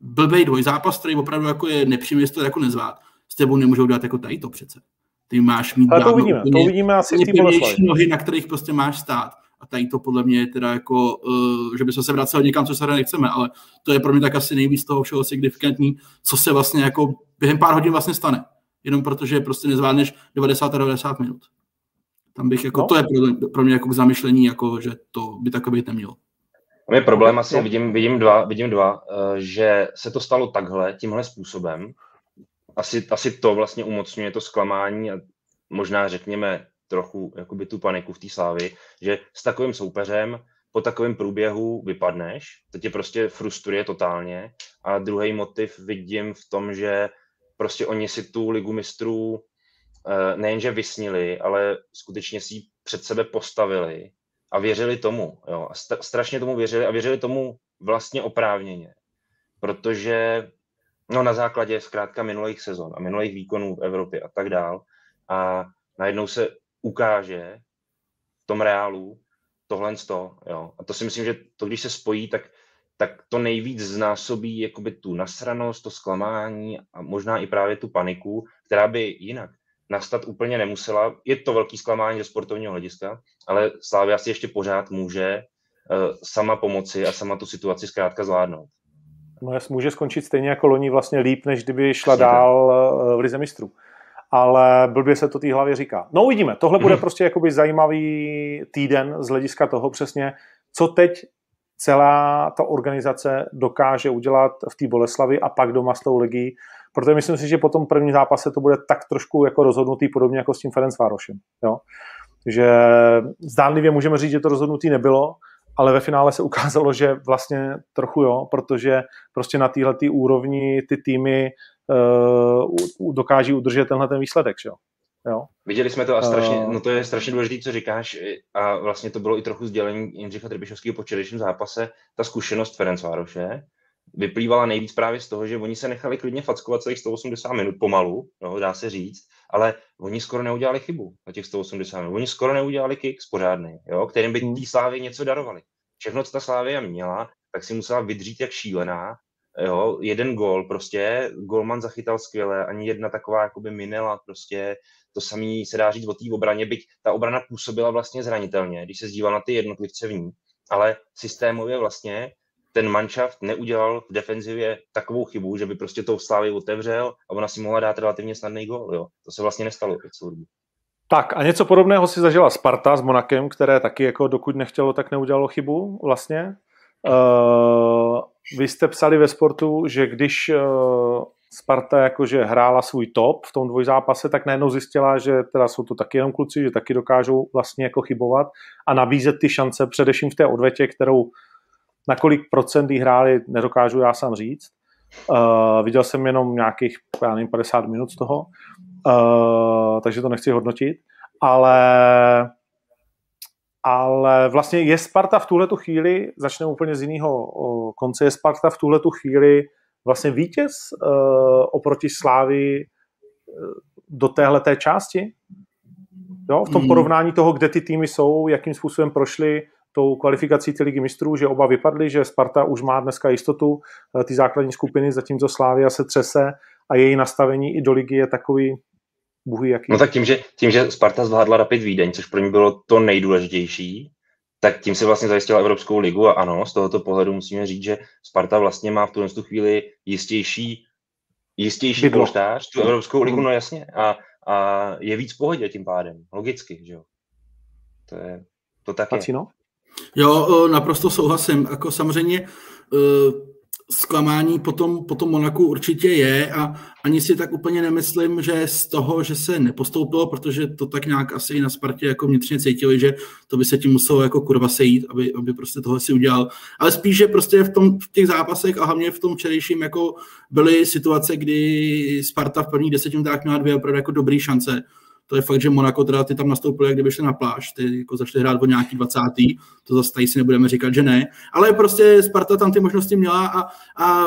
blbej dvojzápas, který opravdu jako je nepříjemný, to jako nezvát. S tebou nemůžou dát jako tady to přece. Ty máš mít Ale to uvidíme, to uvidíme asi v nohy, na kterých prostě máš stát. A tady to podle mě je teda jako, uh, že bychom se vraceli někam, co se nechceme, ale to je pro mě tak asi nejvíc toho všeho signifikantní, co se vlastně jako během pár hodin vlastně stane. Jenom protože prostě nezvládneš 90 a 90 minut. Tam bych jako, no. to je pro, pro mě jako k zamyšlení, jako, že to by takové být nemělo. Tam je problém asi, vidím, vidím dva, vidím dva, eh, že se to stalo takhle, tímhle způsobem. Asi, asi to vlastně umocňuje to zklamání a možná řekněme trochu jakoby tu paniku v té slávy, že s takovým soupeřem po takovém průběhu vypadneš, to tě prostě frustruje totálně a druhý motiv vidím v tom, že prostě oni si tu ligu mistrů eh, nejenže vysnili, ale skutečně si ji před sebe postavili a věřili tomu. Jo. A strašně tomu věřili a věřili tomu vlastně oprávněně. Protože no, na základě zkrátka minulých sezon a minulých výkonů v Evropě a tak dál. A najednou se ukáže v tom reálu tohle to, jo. A to si myslím, že to, když se spojí, tak, tak to nejvíc znásobí jakoby tu nasranost, to zklamání a možná i právě tu paniku, která by jinak nastat úplně nemusela. Je to velký zklamání ze sportovního hlediska, ale Slávia si ještě pořád může uh, sama pomoci a sama tu situaci zkrátka zvládnout. No, může skončit stejně jako loni vlastně líp, než kdyby šla dál uh, v Lize mistrů. Ale blbě se to té hlavě říká. No uvidíme, tohle bude hmm. prostě jakoby zajímavý týden z hlediska toho přesně, co teď celá ta organizace dokáže udělat v té Boleslavi a pak doma s tou legí, protože myslím si, že po tom prvním zápase to bude tak trošku jako rozhodnutý podobně jako s tím Ferenc Várošem. Jo? Že zdánlivě můžeme říct, že to rozhodnutý nebylo, ale ve finále se ukázalo, že vlastně trochu jo, protože prostě na téhle úrovni ty týmy uh, dokáží udržet tenhle ten výsledek. Že jo? Jo. Viděli jsme to a strašně, uh, no to je strašně důležité, co říkáš a vlastně to bylo i trochu sdělení Jindřicha Trbišovského po včerejším zápase, ta zkušenost Ferenc Vároše, vyplývala nejvíc právě z toho, že oni se nechali klidně fackovat celých 180 minut pomalu, no, dá se říct, ale oni skoro neudělali chybu na těch 180 minut. Oni skoro neudělali kick pořádný, jo, kterým by hmm. té slávě něco darovali. Všechno, co ta Slávia měla, tak si musela vydřít jak šílená. Jo, jeden gól, prostě golman zachytal skvěle, ani jedna taková jakoby minela, prostě to samý se dá říct o té obraně, byť ta obrana působila vlastně zranitelně, když se zdíval na ty jednotlivce v ní, ale systémově vlastně ten manšaft neudělal v defenzivě takovou chybu, že by prostě to Slávy otevřel a ona si mohla dát relativně snadný gol. Jo. To se vlastně nestalo. Tak a něco podobného si zažila Sparta s Monakem, které taky jako dokud nechtělo, tak neudělalo chybu vlastně. Uh, vy jste psali ve sportu, že když uh, Sparta jakože hrála svůj top v tom dvojzápase, tak najednou zjistila, že teda jsou to taky jenom kluci, že taky dokážou vlastně jako chybovat a nabízet ty šance především v té odvetě, kterou na kolik procent jí hráli, nedokážu já sám říct. Uh, viděl jsem jenom nějakých, já nevím, 50 minut z toho, uh, takže to nechci hodnotit, ale ale vlastně je Sparta v tuhle chvíli, začne úplně z jiného konce, je Sparta v tuhle chvíli vlastně vítěz uh, oproti Slávy do téhle té části? Jo, v tom hmm. porovnání toho, kde ty týmy jsou, jakým způsobem prošly, tou kvalifikací ty ligy mistrů, že oba vypadly, že Sparta už má dneska jistotu eh, ty základní skupiny, zatímco Slávia se třese a její nastavení i do ligy je takový buhy jaký. No tak tím, že, tím, že Sparta zvládla Rapid Vídeň, což pro ní bylo to nejdůležitější, tak tím si vlastně zajistila Evropskou ligu a ano, z tohoto pohledu musíme říct, že Sparta vlastně má v tuhle chvíli jistější, jistější polštář, tu Evropskou ligu, no jasně, a, a je víc v pohodě tím pádem, logicky, že jo. To je, to tak je. Jo, naprosto souhlasím. Jako samozřejmě zklamání potom, potom Monaku určitě je a ani si tak úplně nemyslím, že z toho, že se nepostoupilo, protože to tak nějak asi i na Spartě jako vnitřně cítili, že to by se tím muselo jako kurva sejít, aby, aby prostě tohle si udělal. Ale spíš, že prostě v, tom, v těch zápasech a hlavně v tom včerejším jako byly situace, kdy Sparta v prvních deseti minutách měla dvě opravdu jako dobré šance to je fakt, že Monaco teda ty tam nastoupili, kdyby šli na pláž, ty jako začali hrát o nějaký 20. To zase tady si nebudeme říkat, že ne. Ale prostě Sparta tam ty možnosti měla a, a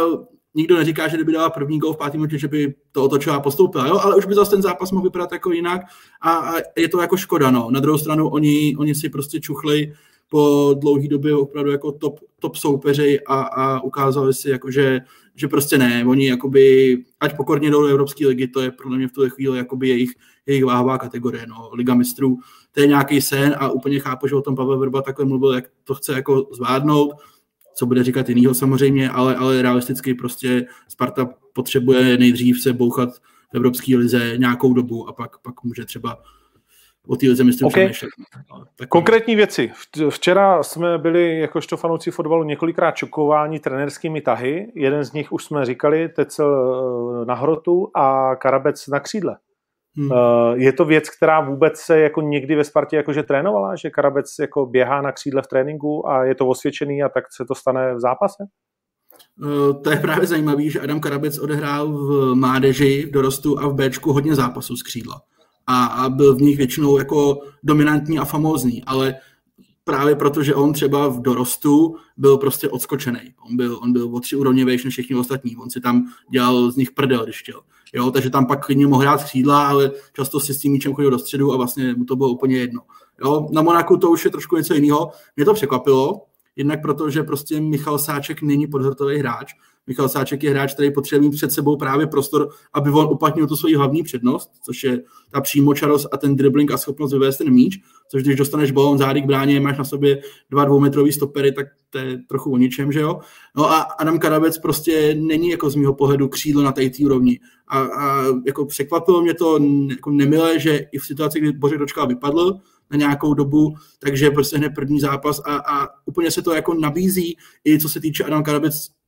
nikdo neříká, že kdyby dala první gol v pátém minutě, že by to otočila a postoupila, jo? ale už by zase ten zápas mohl vypadat jako jinak a, a je to jako škoda. No. Na druhou stranu oni, oni si prostě čuchli po dlouhé době opravdu jako top, top soupeři a, a ukázali si, jako, že, že prostě ne. Oni jakoby, ať pokorně jdou do Evropské ligy, to je pro mě v tuhle chvíli jakoby jejich, jejich váhová kategorie. No. Liga mistrů, to je nějaký sen a úplně chápu, že o tom Pavel Vrba takhle mluvil, jak to chce jako zvládnout, co bude říkat jinýho samozřejmě, ale, ale realisticky prostě Sparta potřebuje nejdřív se bouchat v Evropské lize nějakou dobu a pak, pak může třeba o té lize myslím okay. No, Konkrétní věci. Včera jsme byli jakožto fanouci fotbalu několikrát čokováni trenerskými tahy. Jeden z nich už jsme říkali, Tecel eh, na hrotu a Karabec na křídle. Hmm. Eh, je to věc, která vůbec se jako někdy ve Spartě jakože trénovala, že Karabec jako běhá na křídle v tréninku a je to osvědčený a tak se to stane v zápase? Eh, to je právě zajímavé, že Adam Karabec odehrál v Mádeži, v dorostu a v Bčku hodně zápasů z křídla a, a byl v nich většinou jako dominantní a famózní, ale právě proto, že on třeba v dorostu byl prostě odskočený. On byl, on byl o tři úrovně vejš než všichni ostatní. On si tam dělal z nich prdel, když chtěl. Jo, takže tam pak klidně mohl hrát křídla, ale často si s tím míčem chodil do středu a vlastně mu to bylo úplně jedno. Jo, na Monaku to už je trošku něco jiného. Mě to překvapilo, jednak proto, že prostě Michal Sáček není podhrtový hráč, Michal Sáček je hráč, který potřebuje mít před sebou právě prostor, aby on uplatnil tu svoji hlavní přednost, což je ta přímočarost a ten dribbling a schopnost vyvést ten míč, což když dostaneš balón zády k bráně, máš na sobě dva dvoumetrový stopery, tak to je trochu o ničem, že jo? No a Adam Karabec prostě není jako z mého pohledu křídlo na té úrovni. A, a, jako překvapilo mě to jako nemilé, že i v situaci, kdy Bořek Dočkal vypadl, na nějakou dobu, takže prostě hned první zápas a, a úplně se to jako nabízí, i co se týče Adam Karabec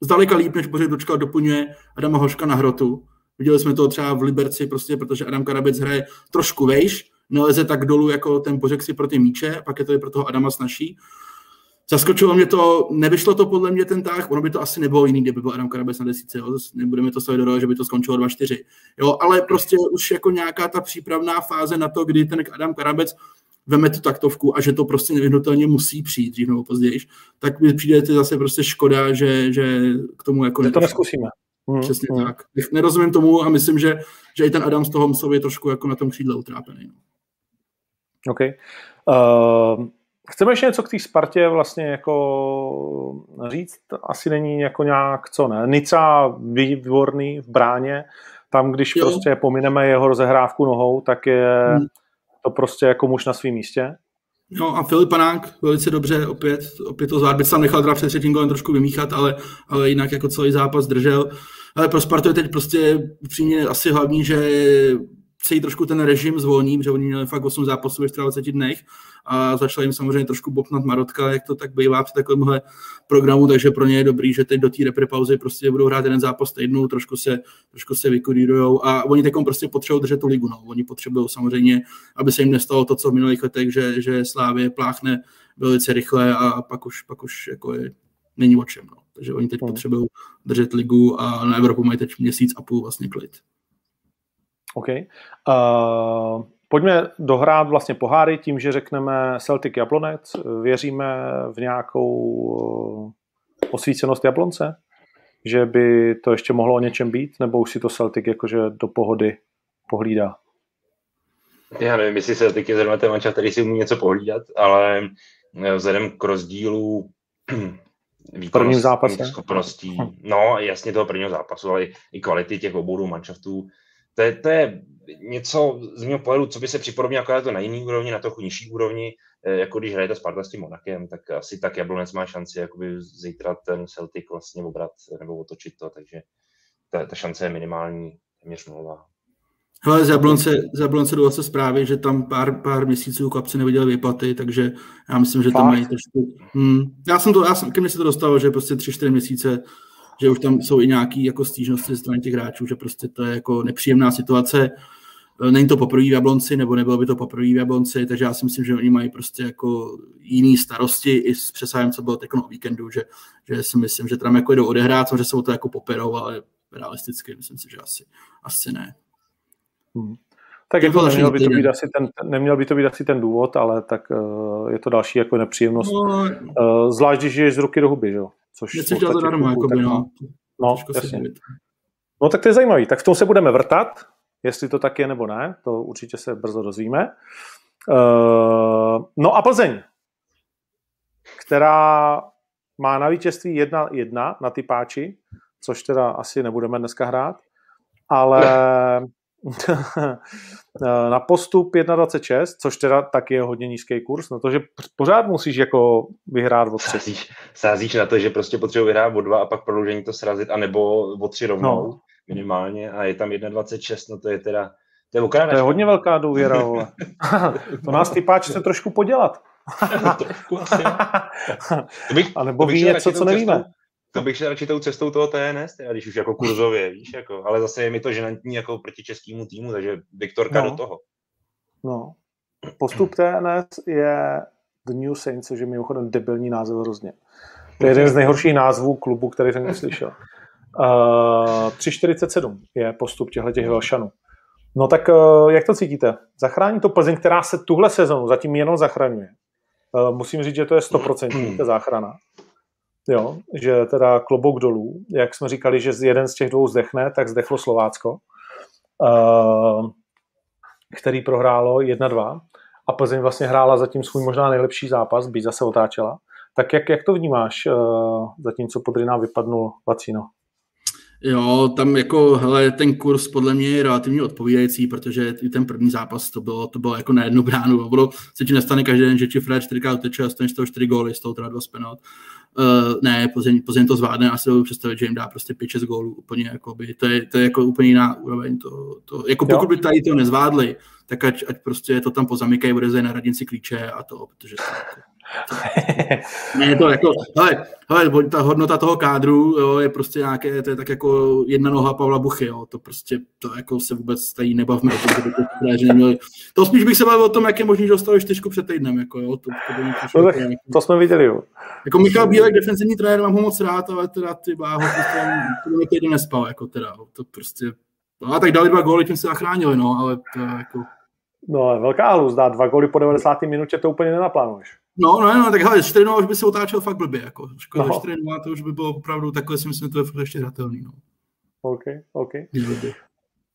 zdaleka líp, než Bořek Dočkal doplňuje Adama Hoška na hrotu. Viděli jsme to třeba v Liberci, prostě, protože Adam Karabec hraje trošku vejš, neleze tak dolů jako ten Bořek si pro ty míče, pak je to i pro toho Adama snaží. Zaskočilo mě to, nevyšlo to podle mě ten tah, ono by to asi nebylo jiný, kdyby byl Adam Karabec na desíce, jo? nebudeme to stavit do že by to skončilo 2-4. Jo, ale prostě už jako nějaká ta přípravná fáze na to, kdy ten Adam Karabec veme tu taktovku a že to prostě nevyhnutelně musí přijít dřív nebo později, tak mi přijde to zase prostě škoda, že, že k tomu jako... Že to neskusíme. Hmm. Přesně hmm. tak. Nerozumím tomu a myslím, že, že i ten Adam z toho musel trošku jako na tom křídle utrápený. No. OK. Uh, chceme ještě něco k té Spartě vlastně jako říct? Asi není jako nějak co ne. Nica výborný v bráně, tam když jo. prostě pomineme jeho rozehrávku nohou, tak je hmm. To prostě jako muž na svém místě. No a Filip Panák velice dobře, opět, opět to zvládl, tam nechal teda před třetím golem trošku vymíchat, ale, ale jinak jako celý zápas držel. Ale pro Spartu je teď prostě upřímně asi hlavní, že se jí trošku ten režim zvolní, že oni měli fakt 8 zápasů ve 24 dnech a začala jim samozřejmě trošku bopnat Marotka, jak to tak bývá při takovémhle programu, takže pro ně je dobrý, že teď do té repre pauzy prostě budou hrát jeden zápas týdnu, trošku se, trošku se vykurírujou a oni teď prostě potřebují držet tu ligu. No. Oni potřebují samozřejmě, aby se jim nestalo to, co v minulých letech, že, že Slávě pláchne velice rychle a pak už, pak už jako je, není o čem. No. Takže oni teď hmm. potřebují držet ligu a na Evropu mají teď měsíc a půl vlastně klid. OK. Uh, pojďme dohrát vlastně poháry tím, že řekneme Celtic Jablonec. Věříme v nějakou osvícenost Jablonce? Že by to ještě mohlo o něčem být? Nebo už si to Celtic jakože do pohody pohlídá? Já nevím, jestli Celtic je zrovna ten manča, který si umí něco pohlídat, ale vzhledem k rozdílu zápase. schopností, no jasně toho prvního zápasu, ale i kvality těch obou manšaftů, to je, to je něco z mého pohledu, co by se připodobnilo jako to na jiný úrovni, na trochu nižší úrovni, eh, jako když hrajete Sparta s tím Monakem, tak asi tak Jablonec má šanci jakoby zítra ten Celtic vlastně obrat nebo otočit to, takže ta, ta šance je minimální, téměř nulová. Hele, z Jablonce, z Jablonce se zprávy, že tam pár, pár měsíců chlapci neviděli výplaty, takže já myslím, že Fakt? tam mají trošku... Hmm, já jsem to, já jsem, ke mně se to dostalo, že prostě tři, čtyři měsíce, že už tam jsou i nějaké jako stížnosti ze strany těch hráčů, že prostě to je jako nepříjemná situace. Není to poprvé v Jablonci, nebo nebylo by to poprvé v Jablonci, takže já si myslím, že oni mají prostě jako jiný starosti i s přesahem, co bylo teď o víkendu, že, že si myslím, že tam jako jdou odehrát, že se o to jako poperou, ale realisticky myslím si, že asi, asi ne. Hmm. Tak jako neměl by, to být asi ten, neměl by to být asi ten důvod, ale tak uh, je to další jako nepříjemnost. No, uh, zvlášť, když žiješ z ruky do huby, že jo? Což Nechceš dělat zadarmo, jako by, no. No, jasně. No tak to je zajímavý. Tak v tom se budeme vrtat, jestli to tak je nebo ne, to určitě se brzo dozvíme. Uh, no a Plzeň, která má na vítězství 1-1 na ty páči, což teda asi nebudeme dneska hrát, ale na postup 1.26, což teda taky je hodně nízký kurz, na to, že pořád musíš jako vyhrát o tři. Sázíš, sázíš na to, že prostě potřebuji vyhrát o dva a pak prodloužení to srazit, anebo o tři rovnou no. minimálně a je tam 1.26, no to je teda to je, to je hodně velká důvěra, vole. to nás ty páčce trošku podělat. trošku asi, to bych, a nebo ví něco, co nevíme. Cestu, to bych šel radši tou cestou toho TNS, teda, když už jako kurzově, víš, jako, ale zase je mi to ženantní jako proti českému týmu, takže Viktorka no. do toho. No. Postup TNS je The New Saints, což je mimochodem debilní název hrozně. To je jeden z nejhorších názvů klubu, který jsem slyšel. Uh, 3.47 je postup těchto těch Velšanů. No tak uh, jak to cítíte? Zachrání to Plzeň, která se tuhle sezonu zatím jenom zachraňuje. Uh, musím říct, že to je 100% ta záchrana. Jo, že teda klobouk dolů. Jak jsme říkali, že jeden z těch dvou zdechne, tak zdechlo Slovácko, uh, který prohrálo 1-2 a Plzeň vlastně hrála zatím svůj možná nejlepší zápas, byť zase otáčela. Tak jak, jak to vnímáš, uh, zatímco pod Rina vypadnul Vacino? Jo, tam jako, hele, ten kurz podle mě je relativně odpovídající, protože i ten první zápas to bylo, to bylo jako na jednu bránu. Bylo, se ti nestane každý den, že ti Fred 4 uteče a staneš z toho 4 góly, z toho teda dva spenot. Uh, ne, Plzeň, Plzeň to zvládne a si to představit, že jim dá prostě 5-6 gólů úplně, jakoby, to je, to je jako úplně jiná úroveň. To, to, jako pokud by tady to nezvládli, tak ať, ať prostě to tam pozamykají, bude na radnici klíče a to, protože to, jako, ne, to jako, hele, hele, ta hodnota toho kádru jo, je prostě nějaké, to je tak jako jedna noha Pavla Buchy, jo, to prostě, to jako se vůbec tady nebavme o tom, že by to neměli. To spíš bych se bavil o tom, jak je možný dostat čtyřku před týdnem, jako jo, to, to, to, no, tak, jako, to jsme viděli, jo. Jako Michal Bílek, defensivní trenér, mám ho moc rád, ale teda ty báho, to týden nespal, jako teda, to prostě, no a tak dali dva góly, tím se zachránili, no, ale to jako... No, velká halus, dá dva góly po 90. minutě, to úplně nenaplánuješ. No, no, no, tak hele, 4 už by se otáčel fakt blbě, jako. Škoda, no. 4 to už by bylo opravdu takhle, si myslím, že to je fakt ještě hratelný, no. OK, OK.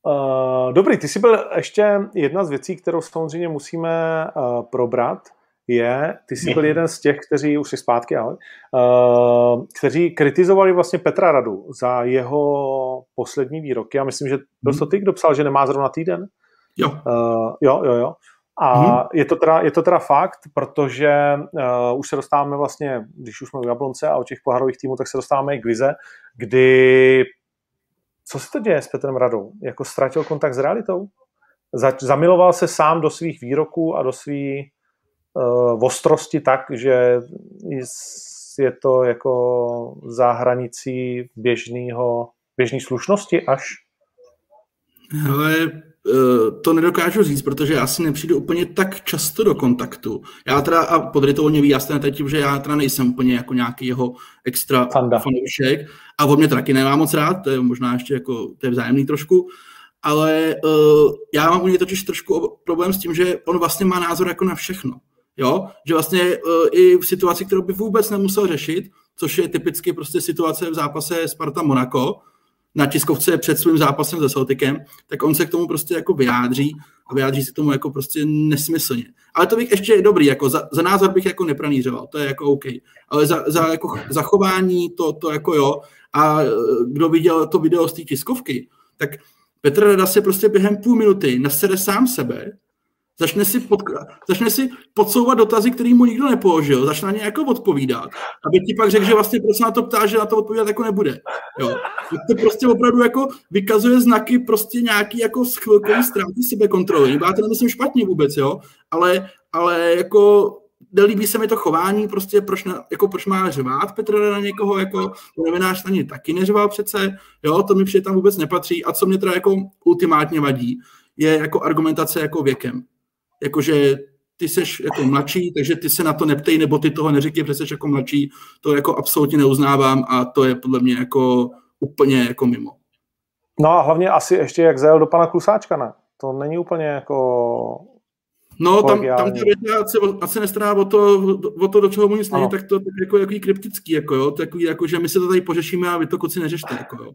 Uh, dobrý, ty jsi byl ještě jedna z věcí, kterou samozřejmě musíme uh, probrat, je, ty jsi byl jeden z těch, kteří, už si zpátky, ahoj, uh, kteří kritizovali vlastně Petra Radu za jeho poslední výroky. Já myslím, že byl to ty, kdo psal, že nemá zrovna týden? Jo. Uh, jo, jo, jo. A hmm. je, to teda, je to teda fakt, protože uh, už se dostáváme vlastně, když už jsme v Jablonce a o těch pohárových týmů, tak se dostáváme i k vize, kdy co se to děje s Petrem Radou? Jako ztratil kontakt s realitou? Za, zamiloval se sám do svých výroků a do své uh, ostrosti tak, že je to jako za hranicí běžného, běžné slušnosti až? Ale Eh, to nedokážu říct, protože já si nepřijdu úplně tak často do kontaktu. Já teda, a podryto mě ví jasné teď, že já teda nejsem úplně jako nějaký jeho extra Fanda. fanoušek a on mě taky nemá moc rád, to je možná ještě jako, to je vzájemný trošku, ale uh, já mám u něj totiž trošku problém s tím, že on vlastně má názor jako na všechno. Jo? Že vlastně uh, i v situaci, kterou by vůbec nemusel řešit, což je typicky prostě situace v zápase Sparta Monaco, na tiskovce před svým zápasem se Celticem, tak on se k tomu prostě jako vyjádří a vyjádří se k tomu jako prostě nesmyslně. Ale to bych ještě dobrý, jako za, za názor bych jako nepranířoval, to je jako OK. Ale za, za jako zachování to, to jako jo. A e, kdo viděl to video z té tiskovky, tak Petr Rada se prostě během půl minuty nasede sám sebe Začne si, pod, začne si podsouvat dotazy, který mu nikdo nepoložil, začne na ně jako odpovídat, aby ti pak řekl, že vlastně proč na to ptá, že na to odpovídat jako nebude. Jo. To prostě opravdu jako vykazuje znaky prostě nějaký jako chvilkový ztráty sebekontroly. Já to nemyslím špatně vůbec, jo, ale, ale jako nelíbí se mi to chování, prostě proč, na, jako proč má řvát Petr na někoho, jako novinář na ně taky neřval přece, jo, to mi přijde tam vůbec nepatří a co mě teda jako ultimátně vadí, je jako argumentace jako věkem jakože ty seš jako mladší, takže ty se na to neptej, nebo ty toho neříkej, protože jsi jako mladší, to jako absolutně neuznávám a to je podle mě jako úplně jako mimo. No a hlavně asi ještě jak zajel do pana Klusáčka, ne? To není úplně jako No, tam, tam ta věta, ať se nestará o to, o to, do čeho mu nic není, tak to je jako, jako kryptický, jako jo, takový, jako, že my se to tady pořešíme a vy to koci neřešte, jako jo.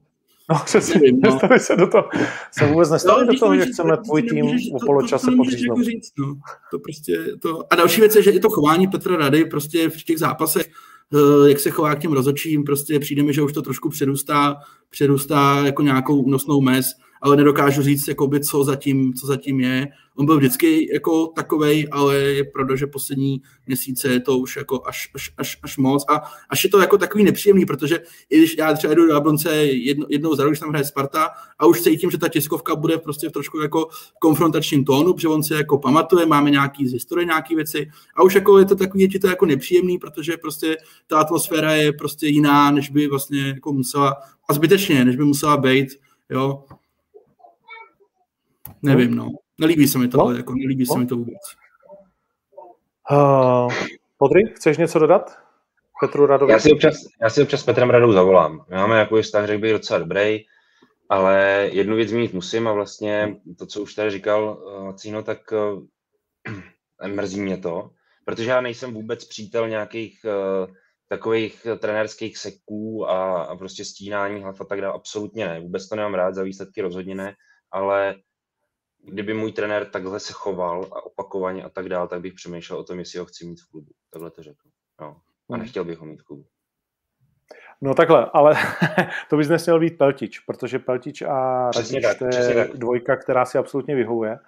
No, přesně, no. se do toho, se vůbec nestali no, do toho, že chceme tvůj tým o poločase podříznout. Jako říct, no. To prostě, to... A další věc je, že i to chování Petra Rady prostě v těch zápasech, eh, jak se chová k těm rozočím, prostě přijde mi, že už to trošku přerůstá, přerůstá jako nějakou únosnou mez ale nedokážu říct, jakoby, co, zatím, co zatím je. On byl vždycky jako takovej, ale je pravda, že poslední měsíce je to už jako až, až, až, až moc a až je to jako takový nepříjemný, protože i když já třeba jdu do Jablonce jedno, jednou za rok, když tam hraje Sparta a už cítím, že ta tiskovka bude prostě v trošku jako konfrontačním tónu, protože on se jako pamatuje, máme nějaký z historie nějaké věci a už jako je to takový, je to jako nepříjemný, protože prostě ta atmosféra je prostě jiná, než by vlastně jako musela, a zbytečně, než by musela být, jo. Nevím, no. Nelíbí se mi to, no? jako nelíbí no? se mi to vůbec. Uh, Podry, chceš něco dodat? Petru Radovi? Já si občas, já si občas s Petrem Radou zavolám. My máme jako vztah, řekl bych, docela dobrý, ale jednu věc zmínit musím a vlastně to, co už tady říkal uh, Cíno, tak uh, mrzí mě to, protože já nejsem vůbec přítel nějakých uh, takových trenérských seků a, a prostě stínání hlav a tak dále. Absolutně ne. Vůbec to nemám rád, za výsledky rozhodně ne, ale kdyby můj trenér takhle se choval a opakovaně a tak dále, tak bych přemýšlel o tom, jestli ho chci mít v klubu. Takhle to řekl. No. A hmm. nechtěl bych ho mít v klubu. No takhle, ale to bys nesměl být Peltič, protože Peltič a Radič to je tak. dvojka, která si absolutně vyhovuje.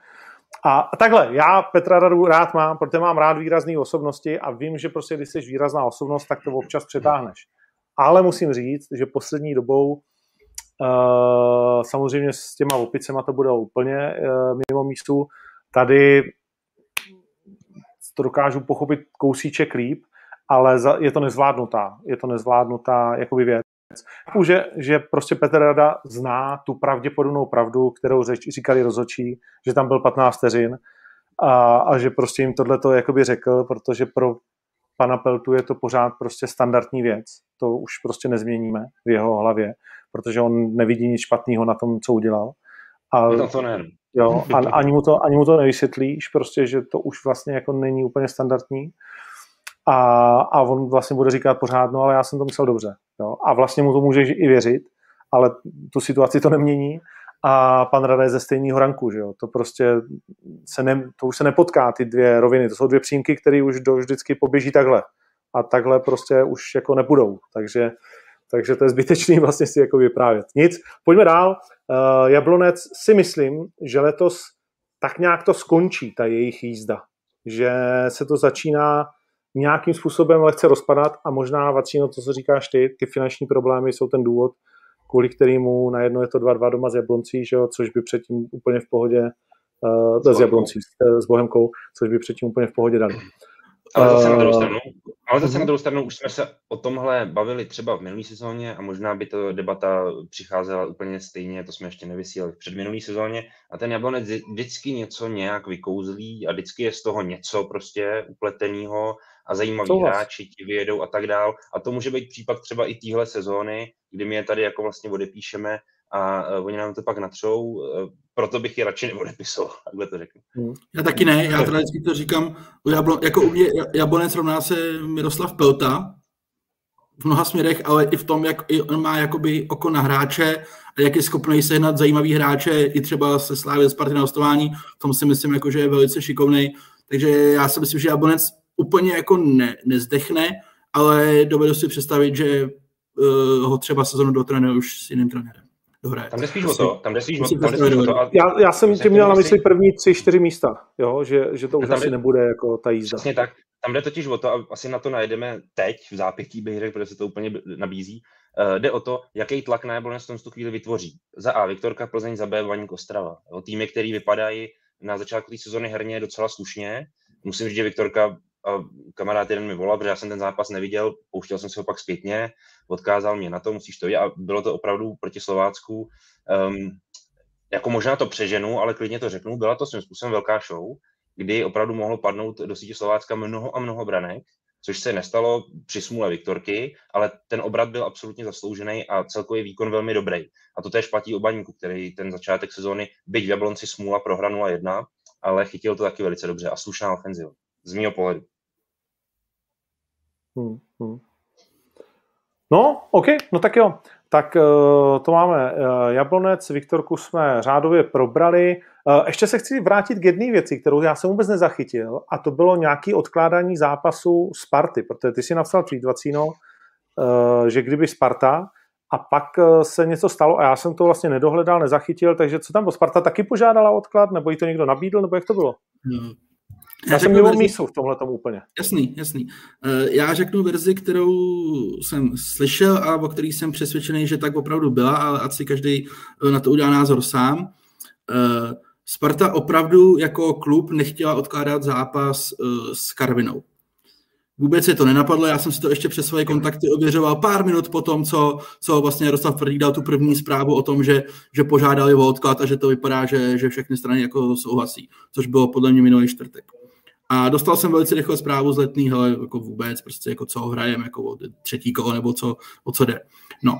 A takhle, já Petra Radu rád mám, protože mám rád výrazné osobnosti a vím, že prostě, když jsi výrazná osobnost, tak to občas přetáhneš. Ale musím říct, že poslední dobou samozřejmě s těma opicema to bude úplně uh, mimo místu. Tady to dokážu pochopit kousíček líp, ale je to nezvládnutá. Je to nezvládnutá jakoby věc. Že, že prostě Petr Rada zná tu pravděpodobnou pravdu, kterou řeč, říkali rozhodčí, že tam byl 15 vteřin a, a že prostě jim tohle to jakoby řekl, protože pro pana Peltu je to pořád prostě standardní věc. To už prostě nezměníme v jeho hlavě protože on nevidí nic špatného na tom, co udělal. A, no to ne. Jo, a, ani, mu to, ani mu to nevysvětlíš, prostě, že to už vlastně jako není úplně standardní. A, a on vlastně bude říkat pořád, no ale já jsem to myslel dobře. Jo? A vlastně mu to můžeš i věřit, ale tu situaci to nemění a pan Rada je ze stejného ranku, že jo? To prostě se ne, to už se nepotká, ty dvě roviny, to jsou dvě přímky, které už do, vždycky poběží takhle a takhle prostě už jako nebudou, takže takže to je zbytečný vlastně si jako vyprávět. Nic, pojďme dál. Uh, Jablonec si myslím, že letos tak nějak to skončí, ta jejich jízda. Že se to začíná nějakým způsobem lehce rozpadat a možná, Vacíno, to, co říkáš ty, ty finanční problémy jsou ten důvod, kvůli kterému najednou je to 2-2 doma z Jabloncí, že jo, což by předtím úplně v pohodě uh, s Jabloncí, s Bohemkou, což by předtím úplně v pohodě dali. Ale zase, na druhou stranu, ale zase na druhou stranu už jsme se o tomhle bavili třeba v minulé sezóně a možná by to debata přicházela úplně stejně, to jsme ještě nevysílali v předminulé sezóně. A ten Jablonec vždycky něco nějak vykouzlí a vždycky je z toho něco prostě upleteného a zajímaví hráči ti vyjedou a tak dál. A to může být případ třeba i téhle sezóny, kdy my je tady jako vlastně odepíšeme a uh, oni nám to pak natřou, uh, proto bych je radši neodepisoval, takhle to řeknu. Hmm. Já taky ne, já teda vždycky to říkám, Jablo, jako u mě Jablonec rovná se Miroslav Pelta, v mnoha směrech, ale i v tom, jak on má jakoby oko na hráče a jak je schopný sehnat zajímavý hráče i třeba se Slávy z party na hostování, v tom si myslím, jako, že je velice šikovný. Takže já si myslím, že Jablonec úplně jako ne, nezdechne, ale dovedu si představit, že uh, ho třeba sezonu dotrénuje už s jiným trenérem. Dohraje. Tam jde spíš o to, tam jde spíš o, tam jde spíš o to. A Já, já jsem tím měl na mysli první tři, čtyři místa, jo? Že, že to už Tam asi je- nebude jako ta jízda. Přesně tak. Tam jde totiž o to, a asi na to najdeme teď, v zápětí bych řekl, protože se to úplně nabízí. Uh, jde o to, jaký tlak na Jablonec v tom tu chvíli vytvoří. Za A Viktorka Plzeň, za B Vaník Ostrava. Jo, týmy, které vypadají na začátku té sezóny herně docela slušně. Musím říct, že Viktorka, a kamarád jeden mi volal, protože já jsem ten zápas neviděl, pouštěl jsem si ho pak zpětně, odkázal mě na to, musíš to vidět a bylo to opravdu proti Slovácku. Um, jako možná to přeženu, ale klidně to řeknu, byla to svým způsobem velká show, kdy opravdu mohlo padnout do sítě Slovácka mnoho a mnoho branek, což se nestalo při smůle Viktorky, ale ten obrat byl absolutně zasloužený a celkový výkon velmi dobrý. A to též platí o Baníku, který ten začátek sezóny, byť v Jablonci smůla prohra 0-1, ale chytil to taky velice dobře a slušná ofenziva. Z mého pohledu. Hmm, hmm. No, OK, no tak jo. Tak uh, to máme uh, Jablonec, Viktorku jsme řádově probrali. Uh, ještě se chci vrátit k jedné věci, kterou já jsem vůbec nezachytil, a to bylo nějaké odkládání zápasu Sparty, protože ty si napsal tweet, Vacíno, uh, že kdyby Sparta, a pak se něco stalo a já jsem to vlastně nedohledal, nezachytil, takže co tam bylo? Sparta taky požádala odklad, nebo jí to někdo nabídl, nebo jak to bylo? No. Já, jsem řeknu mimo verzi- mísu v tomhle tomu úplně. Jasný, jasný. Eh, Já řeknu verzi, kterou jsem slyšel a o který jsem přesvědčený, že tak opravdu byla, ale ať si každý eh, na to udělá názor sám. Eh, Sparta opravdu jako klub nechtěla odkládat zápas s Karvinou. Vůbec se to nenapadlo, já jsem si to ještě přes svoje kontakty ověřoval pár minut po tom, co, co vlastně Jaroslav Tvrdík dal tu první zprávu o tom, že, že požádali o odklad a že to vypadá, že, že všechny strany jako souhlasí, což bylo podle mě minulý čtvrtek. A dostal jsem velice rychle zprávu z letního, jako vůbec, prostě jako co hrajeme, jako o třetí kolo, nebo co, o co jde. No.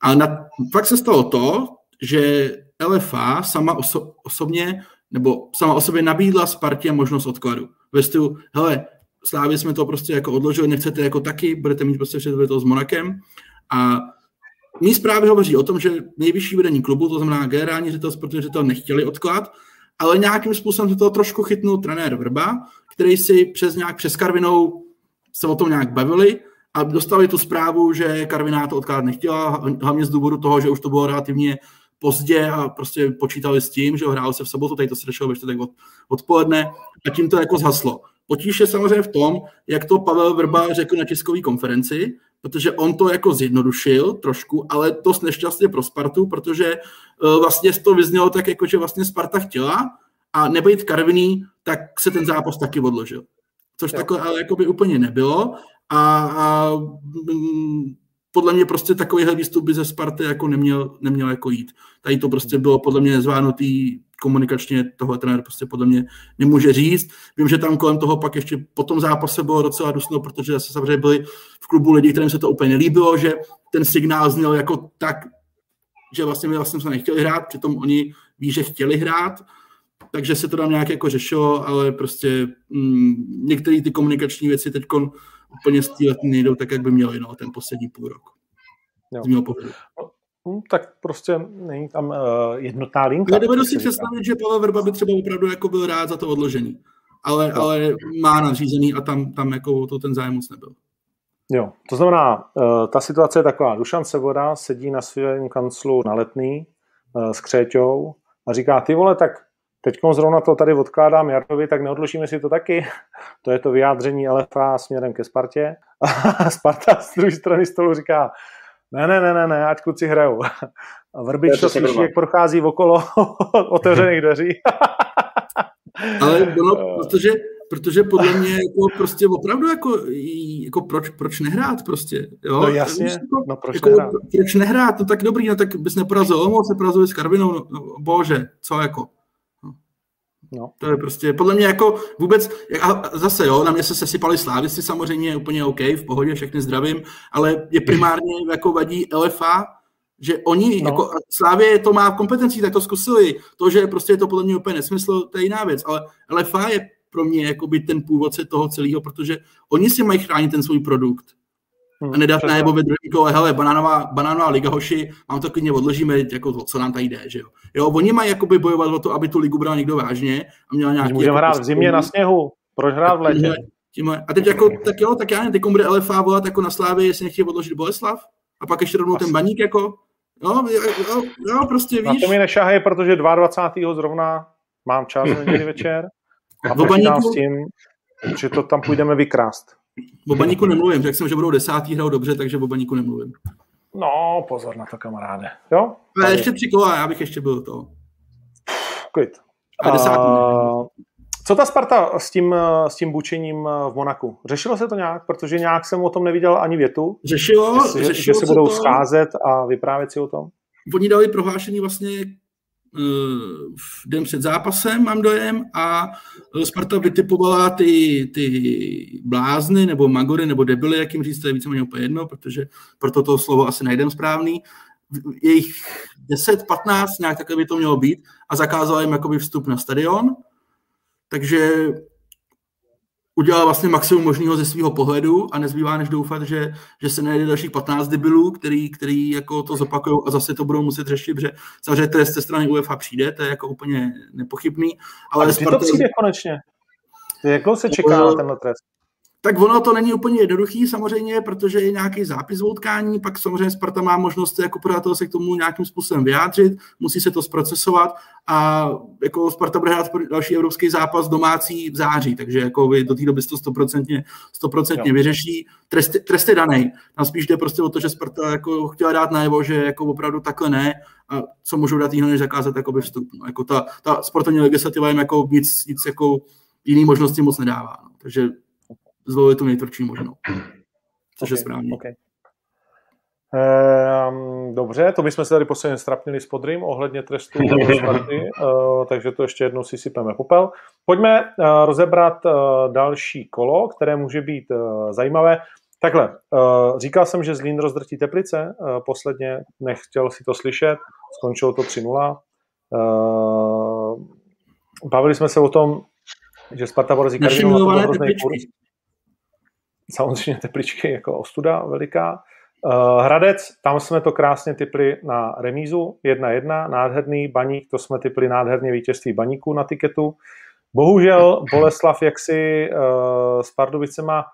A na, pak se stalo to, že LFA sama oso, osobně, nebo sama o sobě nabídla Spartě možnost odkladu. Ve stylu, hele, Slávě jsme to prostě jako odložili, nechcete jako taky, budete mít prostě všechno to s Monakem. A mý zprávy hovoří o tom, že nejvyšší vedení klubu, to znamená generální ředitel, sportovní ředitel, nechtěli odklad, ale nějakým způsobem se toho trošku chytnul trenér Vrba, který si přes nějak přes Karvinou se o tom nějak bavili a dostali tu zprávu, že Karviná to odkládat nechtěla, hlavně z důvodu toho, že už to bylo relativně pozdě a prostě počítali s tím, že ho hrálo se v sobotu, tady to se řešilo ve čtvrtek od, odpoledne a tím to jako zhaslo. Potíž je samozřejmě v tom, jak to Pavel Vrba řekl na tiskové konferenci, protože on to jako zjednodušil trošku, ale to nešťastně pro Spartu, protože uh, vlastně to vyznělo tak, jako že vlastně Sparta chtěla a nebejt Karviný, tak se ten zápas taky odložil. Což takhle ale jako by úplně nebylo a, a mm, podle mě prostě takovýhle výstup by ze Sparty jako neměl, neměl jako jít. Tady to prostě bylo podle mě nezvládnutý komunikačně, tohle trenér prostě podle mě nemůže říct. Vím, že tam kolem toho pak ještě po tom zápase bylo docela dusno, protože zase samozřejmě byli v klubu lidi, kterým se to úplně nelíbilo, že ten signál zněl jako tak, že vlastně my vlastně se nechtěli hrát, přitom oni ví, že chtěli hrát, takže se to tam nějak jako řešilo, ale prostě mm, některé ty komunikační věci teď úplně z té lety nejdou tak, jak by měly, no, ten poslední půl rok. Jo. Z mého pohledu. Hm, tak prostě není tam uh, jednotná linka. Já dovedu si představit, že Pavel Vrba by třeba opravdu jako byl rád za to odložení. Ale, ale má nadřízený a tam, tam jako to ten zájem moc nebyl. Jo, to znamená, uh, ta situace je taková. Dušan Sevoda sedí na svém kanclu na letný uh, s Křéťou a říká, ty vole, tak teď zrovna to tady odkládám Jardovi, tak neodložíme si to taky. To je to vyjádření LFA směrem ke Spartě. A Sparta z druhé strany stolu říká, ne, ne, ne, ne, ne, ať kluci hrajou. A Vrbič To to slyší, jak prochází okolo otevřených dveří. Ale ono, protože, protože podle mě jako prostě opravdu jako, jako proč, proč nehrát prostě, jo? No jasně, Jako, no proč jako, nehrát? proč nehrát, no tak dobrý, no tak bys neporazil Olomouc, neporazil s Karvinou, no, no, bože, co jako. No. To je prostě, podle mě jako vůbec, a zase jo, na mě se sesypali slávici samozřejmě, úplně OK, v pohodě, všechny zdravím, ale je primárně jako vadí LFA, že oni, No. jako Slávě to má v kompetencí, tak to zkusili. To, že prostě je to podle mě úplně nesmysl, to je jiná věc, ale LFA je pro mě jakoby ten původce toho celého, protože oni si mají chránit ten svůj produkt. Hm, A nedat na nebo ve druhém kole, hele, banánová, banánová liga hoši, mám to klidně odložíme, jako co nám tady jde, že jo. Jo, oni mají jakoby bojovat o to, aby tu ligu bral někdo vážně a měla nějaký... Můžeme jako hrát v zimě na sněhu. Proč hrát v létě? Tímhle- A teď jako, tak jo, tak já nevím, teď bude LFA volat jako na Slávě, jestli nechtějí odložit Boleslav a pak ještě rovnou ten baník jako, No, jo, jo, prostě víš. Na to mi nešahej, protože 22. zrovna mám čas neděli večer a počítám s tím, že to tam půjdeme vykrást. O baníku nemluvím, řekl jsem, že budou desátý, hrajou dobře, takže o baníku nemluvím. No, pozor na to, kamaráde. Jo? Ale ještě tři kola, já bych ještě byl to. Klid. A desátý. Uh, co ta Sparta s tím, s tím bučením v Monaku? Řešilo se to nějak? Protože nějak jsem o tom neviděl ani větu. Řešilo, že, řešilo že se budou to. scházet a vyprávět si o tom? Oni dali prohlášení vlastně den před zápasem, mám dojem, a Sparta vytipovala ty, ty blázny, nebo magory, nebo debily, jak jim říct, to je víceméně úplně jedno, protože proto to slovo asi najdem správný. Jejich 10-15, nějak takhle by to mělo být, a zakázala jim jakoby vstup na stadion, takže udělal vlastně maximum možného ze svého pohledu a nezbývá než doufat, že, že se najde dalších 15 debilů, který, který jako to zopakují a zase to budou muset řešit, protože samozřejmě trest ze strany UEFA přijde, to je jako úplně nepochybný. Ale a kdy Sparta... to přijde konečně? Jak dlouho se čeká na tenhle trest? Tak ono to není úplně jednoduchý samozřejmě, protože je nějaký zápis v utkání, pak samozřejmě Sparta má možnost jako podatel se k tomu nějakým způsobem vyjádřit, musí se to zprocesovat a jako Sparta bude hrát další evropský zápas domácí v září, takže jako vy do té doby to stoprocentně, stoprocentně vyřeší. Trest, trest je daný. Tam spíš jde prostě o to, že Sparta jako chtěla dát najevo, že jako opravdu takhle ne a co můžou dát jiného, než zakázat jakoby vstup. No, jako ta, ta sportovní legislativa jim jako nic, nic jako jiný možnosti moc nedává. No. Takže zvolili tu nejtvrdší možnou. Což okay, je správně. Okay. Um, dobře, to bychom se tady posledně strapnili s podrým ohledně trestu Sparty, uh, takže to ještě jednou si sypeme popel. Pojďme uh, rozebrat uh, další kolo, které může být uh, zajímavé. Takhle, uh, říkal jsem, že Zlín rozdrtí Teplice, uh, posledně nechtěl si to slyšet, skončilo to 3-0. Uh, bavili jsme se o tom, že Sparta Borazí Karvinou na to hrozný kurz samozřejmě tepličky jako ostuda veliká. Uh, Hradec, tam jsme to krásně typli na remízu 1-1, nádherný baník, to jsme typli nádherně vítězství baníku na tiketu. Bohužel Boleslav jaksi uh, s Pardubicema,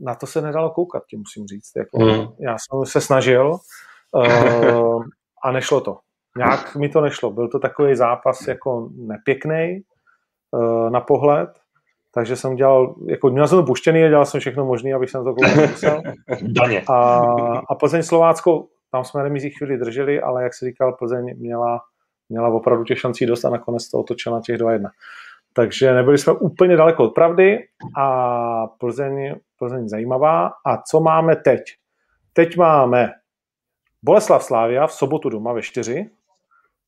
na to se nedalo koukat, tím musím říct. Jako, mm. Já jsem se snažil uh, a nešlo to. Nějak mi to nešlo. Byl to takový zápas jako nepěkný uh, na pohled. Takže jsem dělal, jako měl jsem to puštěný a dělal jsem všechno možné, abych jsem to koukat musel. Daně. A, a Plzeň Slovácko, tam jsme remizí chvíli drželi, ale jak se říkal, Plzeň měla, měla opravdu těch šancí dost a nakonec to otočila na těch 2-1. Takže nebyli jsme úplně daleko od pravdy a Plzeň, Plzeň zajímavá. A co máme teď? Teď máme Boleslav Slávia v sobotu doma ve 4,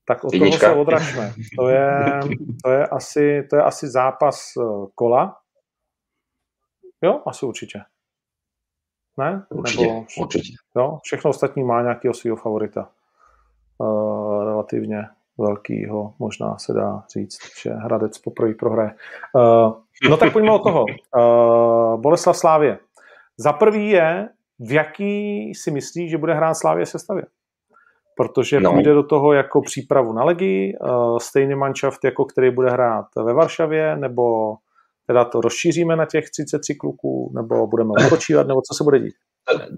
tak od Jednička. toho se odražme. To je, to, je asi, to je asi zápas eh, kola. Jo, asi určitě. Ne? Určitě, Nebo, určitě. Jo, všechno ostatní má nějakého svého favorita. Uh, relativně velkýho, možná se dá říct, že Hradec poprvé prohraje. Uh, no tak pojďme od toho. Uh, Boleslav Slávě. Za prvý je, v jaký si myslí, že bude hrát Slávě sestavě? Protože no. půjde do toho jako přípravu na legii, uh, stejný manšaft, jako který bude hrát ve Varšavě, nebo teda to rozšíříme na těch 33 kluků, nebo budeme odpočívat, nebo co se bude dít?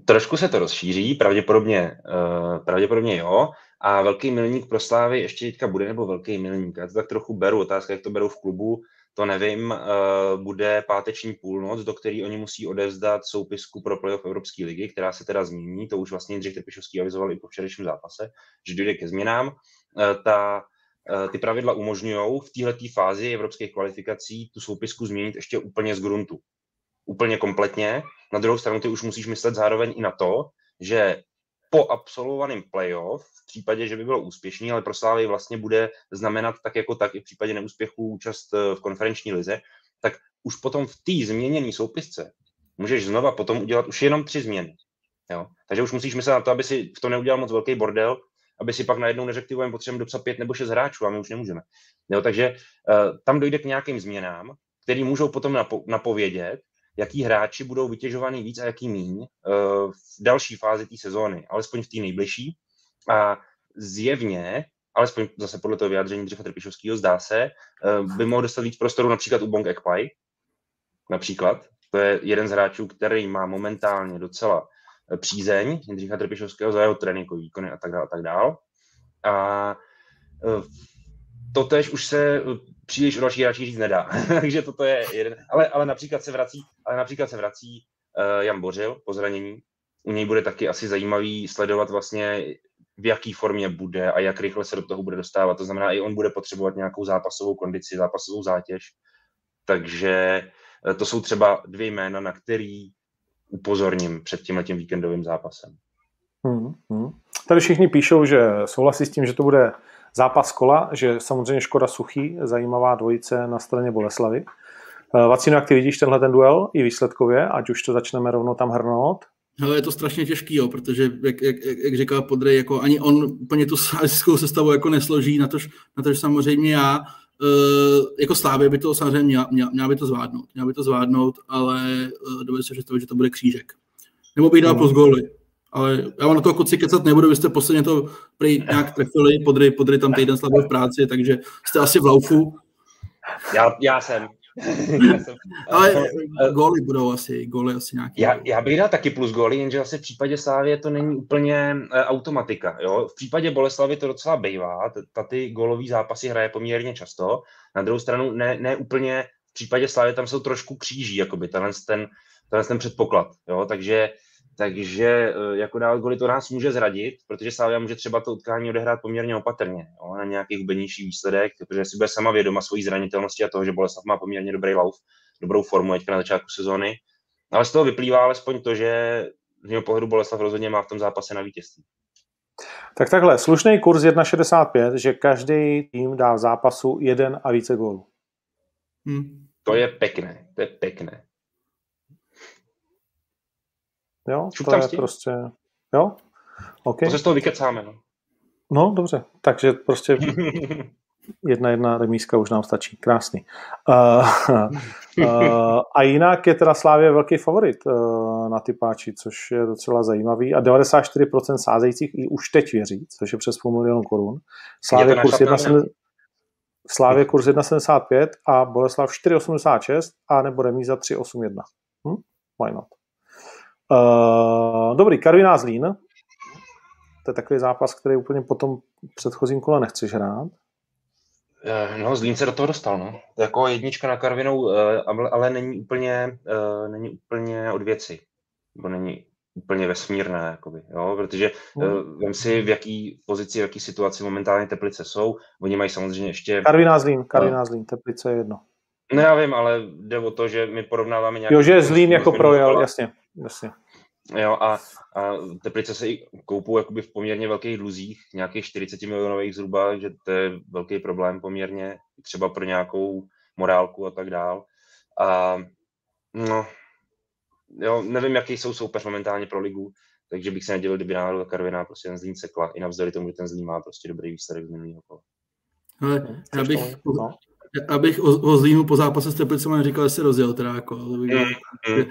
Trošku se to rozšíří, pravděpodobně, uh, pravděpodobně jo. A velký milník pro Slávy ještě teďka bude, nebo velký milník, já to tak trochu beru, otázka, jak to berou v klubu, to nevím, uh, bude páteční půlnoc, do které oni musí odevzdat soupisku pro playoff Evropské ligy, která se teda změní, to už vlastně Jindřich Trpišovský avizoval i po včerejším zápase, že dojde ke změnám. Uh, ta, uh, ty pravidla umožňují v této fázi evropských kvalifikací tu soupisku změnit ještě úplně z gruntu. Úplně kompletně. Na druhou stranu ty už musíš myslet zároveň i na to, že po absolvovaném playoff, v případě, že by bylo úspěšný, ale pro Slávy vlastně bude znamenat tak jako tak i v případě neúspěchu účast eh, v konferenční lize, tak už potom v té změněné soupisce můžeš znova potom udělat už jenom tři změny. Jo? Takže už musíš myslet na to, aby si v tom neudělal moc velký bordel, aby si pak najednou neřekl, ty potřebujeme dopsat pět nebo šest hráčů a my už nemůžeme. Jo? Takže uh, tam dojde k nějakým změnám, které můžou potom napo- napovědět, jaký hráči budou vytěžovaný víc a jaký míň uh, v další fázi té sezóny, alespoň v té nejbližší. A zjevně, alespoň zase podle toho vyjádření Dřecha Trpišovského, zdá se, uh, by mohl dostat víc prostoru například u Bong Ekpai, například. To je jeden z hráčů, který má momentálně docela přízeň Jindřicha Trpišovského za jeho tréninkový výkony a tak dále a tak dále. A to tež už se příliš o další hráči říct nedá. Takže toto je jeden. Ale, ale například se vrací, ale například se vrací uh, Jan Bořil po zranění. U něj bude taky asi zajímavý sledovat vlastně, v jaký formě bude a jak rychle se do toho bude dostávat. To znamená, i on bude potřebovat nějakou zápasovou kondici, zápasovou zátěž. Takže eh, to jsou třeba dvě jména, na který upozorním před tím letím víkendovým zápasem. Hmm, hmm. Tady všichni píšou, že souhlasí s tím, že to bude zápas kola, že samozřejmě Škoda Suchý, zajímavá dvojice na straně Boleslavy. Eh, Vacino, jak ty vidíš tenhle ten duel i výsledkově, ať už to začneme rovnou tam hrnout? Hele, je to strašně těžký, jo, protože, jak, jak, jak říkal Podrej, jako ani on úplně tu sázickou sestavu jako nesloží, na tož, na tož samozřejmě já, uh, jako Slávě by to samozřejmě měla, měla, měla, by to zvládnout, měla by to zvládnout, ale uh, dovedu si představit, že to bude křížek. Nebo bych dal hmm. plus góly. Ale já vám na toho koci kecat nebudu, vy jste posledně to prý nějak trefili, podry, podry tam týden slabě v práci, takže jste asi v laufu. Já, já jsem. Ale góly budou asi, góly asi nějaký. Já, já bych dal taky plus góly, jenže asi v případě Slávy to není úplně e, automatika. Jo? V případě Boleslavy to docela bývá, ta ty gólový zápasy hraje poměrně často. Na druhou stranu ne, ne úplně v případě Slávy tam jsou trošku kříží, jakoby tenhle ten, tenhle ten předpoklad. Jo? Takže takže eh, jako dál goly to nás může zradit, protože Slavia může třeba to utkání odehrát poměrně opatrně, jo, na nějaký hubenější výsledek, protože si bude sama vědoma svojí zranitelnosti a toho, že Boleslav má poměrně dobrý lauf, dobrou formu teďka na začátku sezóny. Ale z toho vyplývá alespoň to, že z mého pohledu Boleslav rozhodně má v tom zápase na vítězství. Tak takhle, slušný kurz 1,65, že každý tým dá v zápasu jeden a více gólů. Hmm. To je pěkné, to je pěkné. Jo, Šup to je tím. prostě, jo, OK. To se z toho vykecáme, no. No, dobře, takže prostě jedna jedna remíska už nám stačí. Krásný. Uh, uh, a jinak je teda Slávě velký favorit uh, na ty páči, což je docela zajímavý. A 94% sázejících i už teď věří, což je přes půl milionu korun. Slávě kurz 1, Slávě kurz 1,75 a Boleslav 4,86 a nebo remíza 3,81. Hm? Why not? Uh, dobrý, Karviná Zlín. To je takový zápas, který úplně po tom předchozím kole nechceš hrát. Eh, no, Zlín se do toho dostal, no. Jako jednička na Karvinou, eh, ale není úplně, není úplně od věci. Nebo není úplně vesmírné, jakoby, jo? protože hmm. vem si, v jaký pozici, v jaký situaci momentálně Teplice jsou. Oni mají samozřejmě ještě... Karviná Zlín, Karviná Zlín, Teplice je jedno. No já vím, ale jde o to, že my porovnáváme nějaký... Jo, že je Zlín jako projel, jasně, jasně. Jo, a, a Teplice se i koupou jakoby v poměrně velkých dluzích, nějakých 40 milionových zhruba, že to je velký problém poměrně, třeba pro nějakou morálku a tak dál. A no, jo, nevím, jaký jsou soupeř momentálně pro ligu, takže bych se nedělil, kdyby náhodou Karviná prostě ten Zlín sekla, i navzdory tomu, že ten Zlín má prostě dobrý výsledek z minulého kola. Ale já bych, no? Abych o, o Zlínu po zápase s Teplicemi říkal, že se rozjel teda jako. Mm, mm.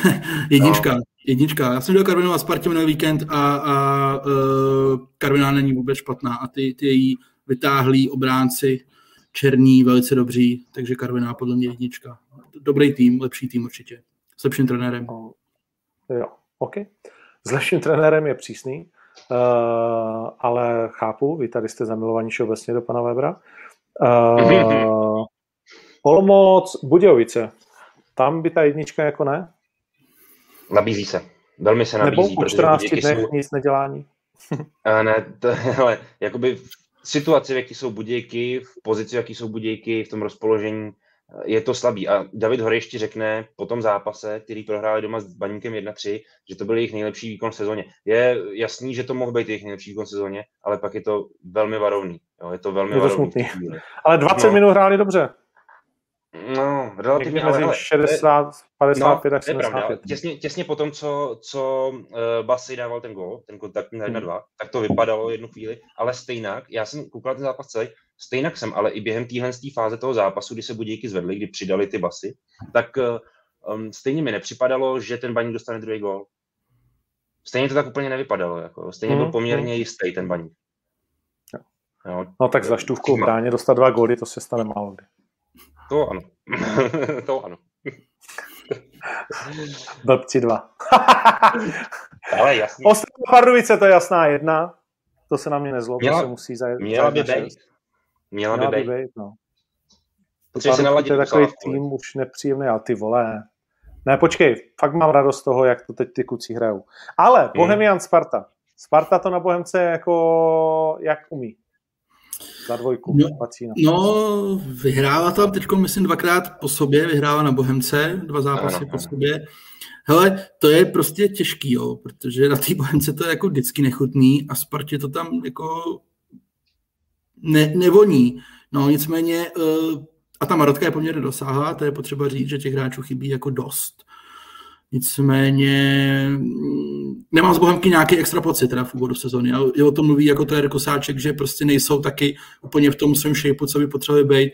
jednička, no. jednička. Já jsem dělal Karvinou a Spartě minulý víkend a, a uh, Karviná není vůbec špatná a ty, ty její vytáhlí obránci černí, velice dobří, takže Karviná podle mě jednička. Dobrý tým, lepší tým určitě. S lepším trenérem. Jo, OK. S lepším trenérem je přísný, uh, ale chápu, vy tady jste zamilovaní všeobecně do pana Webra. Uh, Olomouc, Budějovice. Tam by ta jednička jako ne? Nabízí se. Velmi se nabízí. Nebo po 14 dnech jsou... nic nedělání. A ne, to, ale jakoby v situaci, v jaký jsou budějky, v pozici, v jaký jsou budějky, v tom rozpoložení, je to slabý. A David Horejšti řekne po tom zápase, který prohráli doma s Baníkem 1-3, že to byl jejich nejlepší výkon v sezóně. Je jasný, že to mohl být jejich nejlepší výkon v sezóně, ale pak je to velmi varovný. Jo, je to velmi je to. Smutný. Ale 20 no. minut hráli dobře. No, relativně, ale hele, 60, 55, no, 75. Těsně, těsně po tom, co, co uh, Basy dával ten gol, ten kontaktní na 1-2, hmm. tak to vypadalo jednu chvíli, ale stejnak, já jsem koukal ten zápas celý, stejnak jsem, ale i během téhle fáze toho zápasu, kdy se budíky zvedly, kdy přidali ty basy, tak um, stejně mi nepřipadalo, že ten baník dostane druhý gol. Stejně to tak úplně nevypadalo, jako. stejně byl hmm, poměrně hmm. jistý ten baník. Jo. No tak za štůvkou bráně dostat dva góly, to se stane málo kdy. To ano. to ano. Blbci dva. Ale jasně. Ostrava Pardubice, to je jasná jedna. To se na mě nezlo, Měla- to se musí zajet. Měla by být. Měla by Měla by být. no. Potřebuje se naladit to je takový tým už nepříjemný, ale ty vole. Ne, počkej, fakt mám radost z toho, jak to teď ty kluci hrajou. Ale Bohemian Sparta. Sparta to na Bohemce jako jak umí. Za dvojku. No. No, vyhrála tam teď, myslím, dvakrát po sobě, vyhrála na Bohemce, dva zápasy Ano, po ano. sobě. Hele, to je prostě těžký, jo, protože na té Bohemce to je jako vždycky nechutný a Spartě to tam jako ne, nevoní. No, nicméně, eh, a ta Marotka je poměrně dosáhlá, to je potřeba říct, že těch hráčů chybí jako dost. Nicméně mm, nemám z Bohemky nějaký extra pocit teda v úvodu sezóny. Ale je o tom mluví jako to Kosáček, že prostě nejsou taky úplně v tom svém shapeu, co by potřebovali být.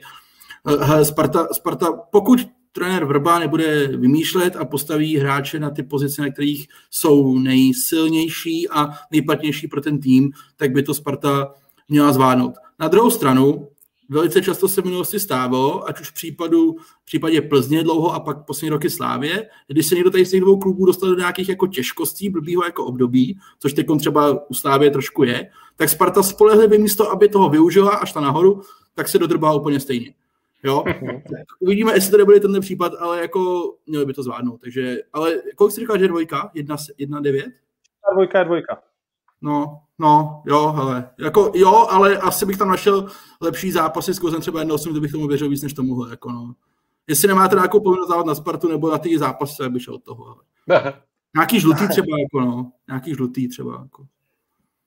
Eh, Sparta, Sparta, pokud trenér Vrba nebude vymýšlet a postaví hráče na ty pozice, na kterých jsou nejsilnější a nejplatnější pro ten tým, tak by to Sparta měla zvládnout. Na druhou stranu, velice často se v minulosti stávalo, ať už v, případu, v případě Plzně dlouho a pak poslední roky Slávě, když se někdo tady z těch dvou klubů dostal do nějakých jako těžkostí, blbýho jako období, což teď třeba u Slávě trošku je, tak Sparta spolehlivě místo, aby toho využila a šla nahoru, tak se dodrbá úplně stejně. Jo? Uvidíme, jestli to nebude tenhle případ, ale jako měli by to zvládnout. Takže, ale kolik jsi říkal, že dvojka? Jedna, jedna devět? Ta dvojka je dvojka. No, no, jo, hele. Jako, jo, ale asi bych tam našel lepší zápasy s Kozem třeba 1-8, to bych tomu věřil víc než tomuhle, jako no. Jestli nemáte nějakou povinnost dávat na Spartu nebo na ty zápasy, tak bych šel od toho. Ale. Nějaký žlutý třeba, jako no. Nějaký žlutý třeba, jako.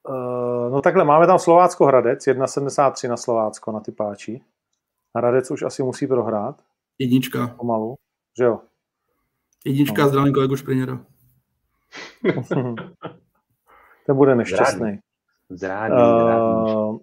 Uh, no takhle, máme tam Slovácko Hradec, 1,73 na Slovácko, na ty páči. Hradec už asi musí prohrát, Jednička. pomalu, že jo? Jednička, No. zdravím kolegu Špriněra. Ten bude nešťastný. Zrádný, zrádný. Uh,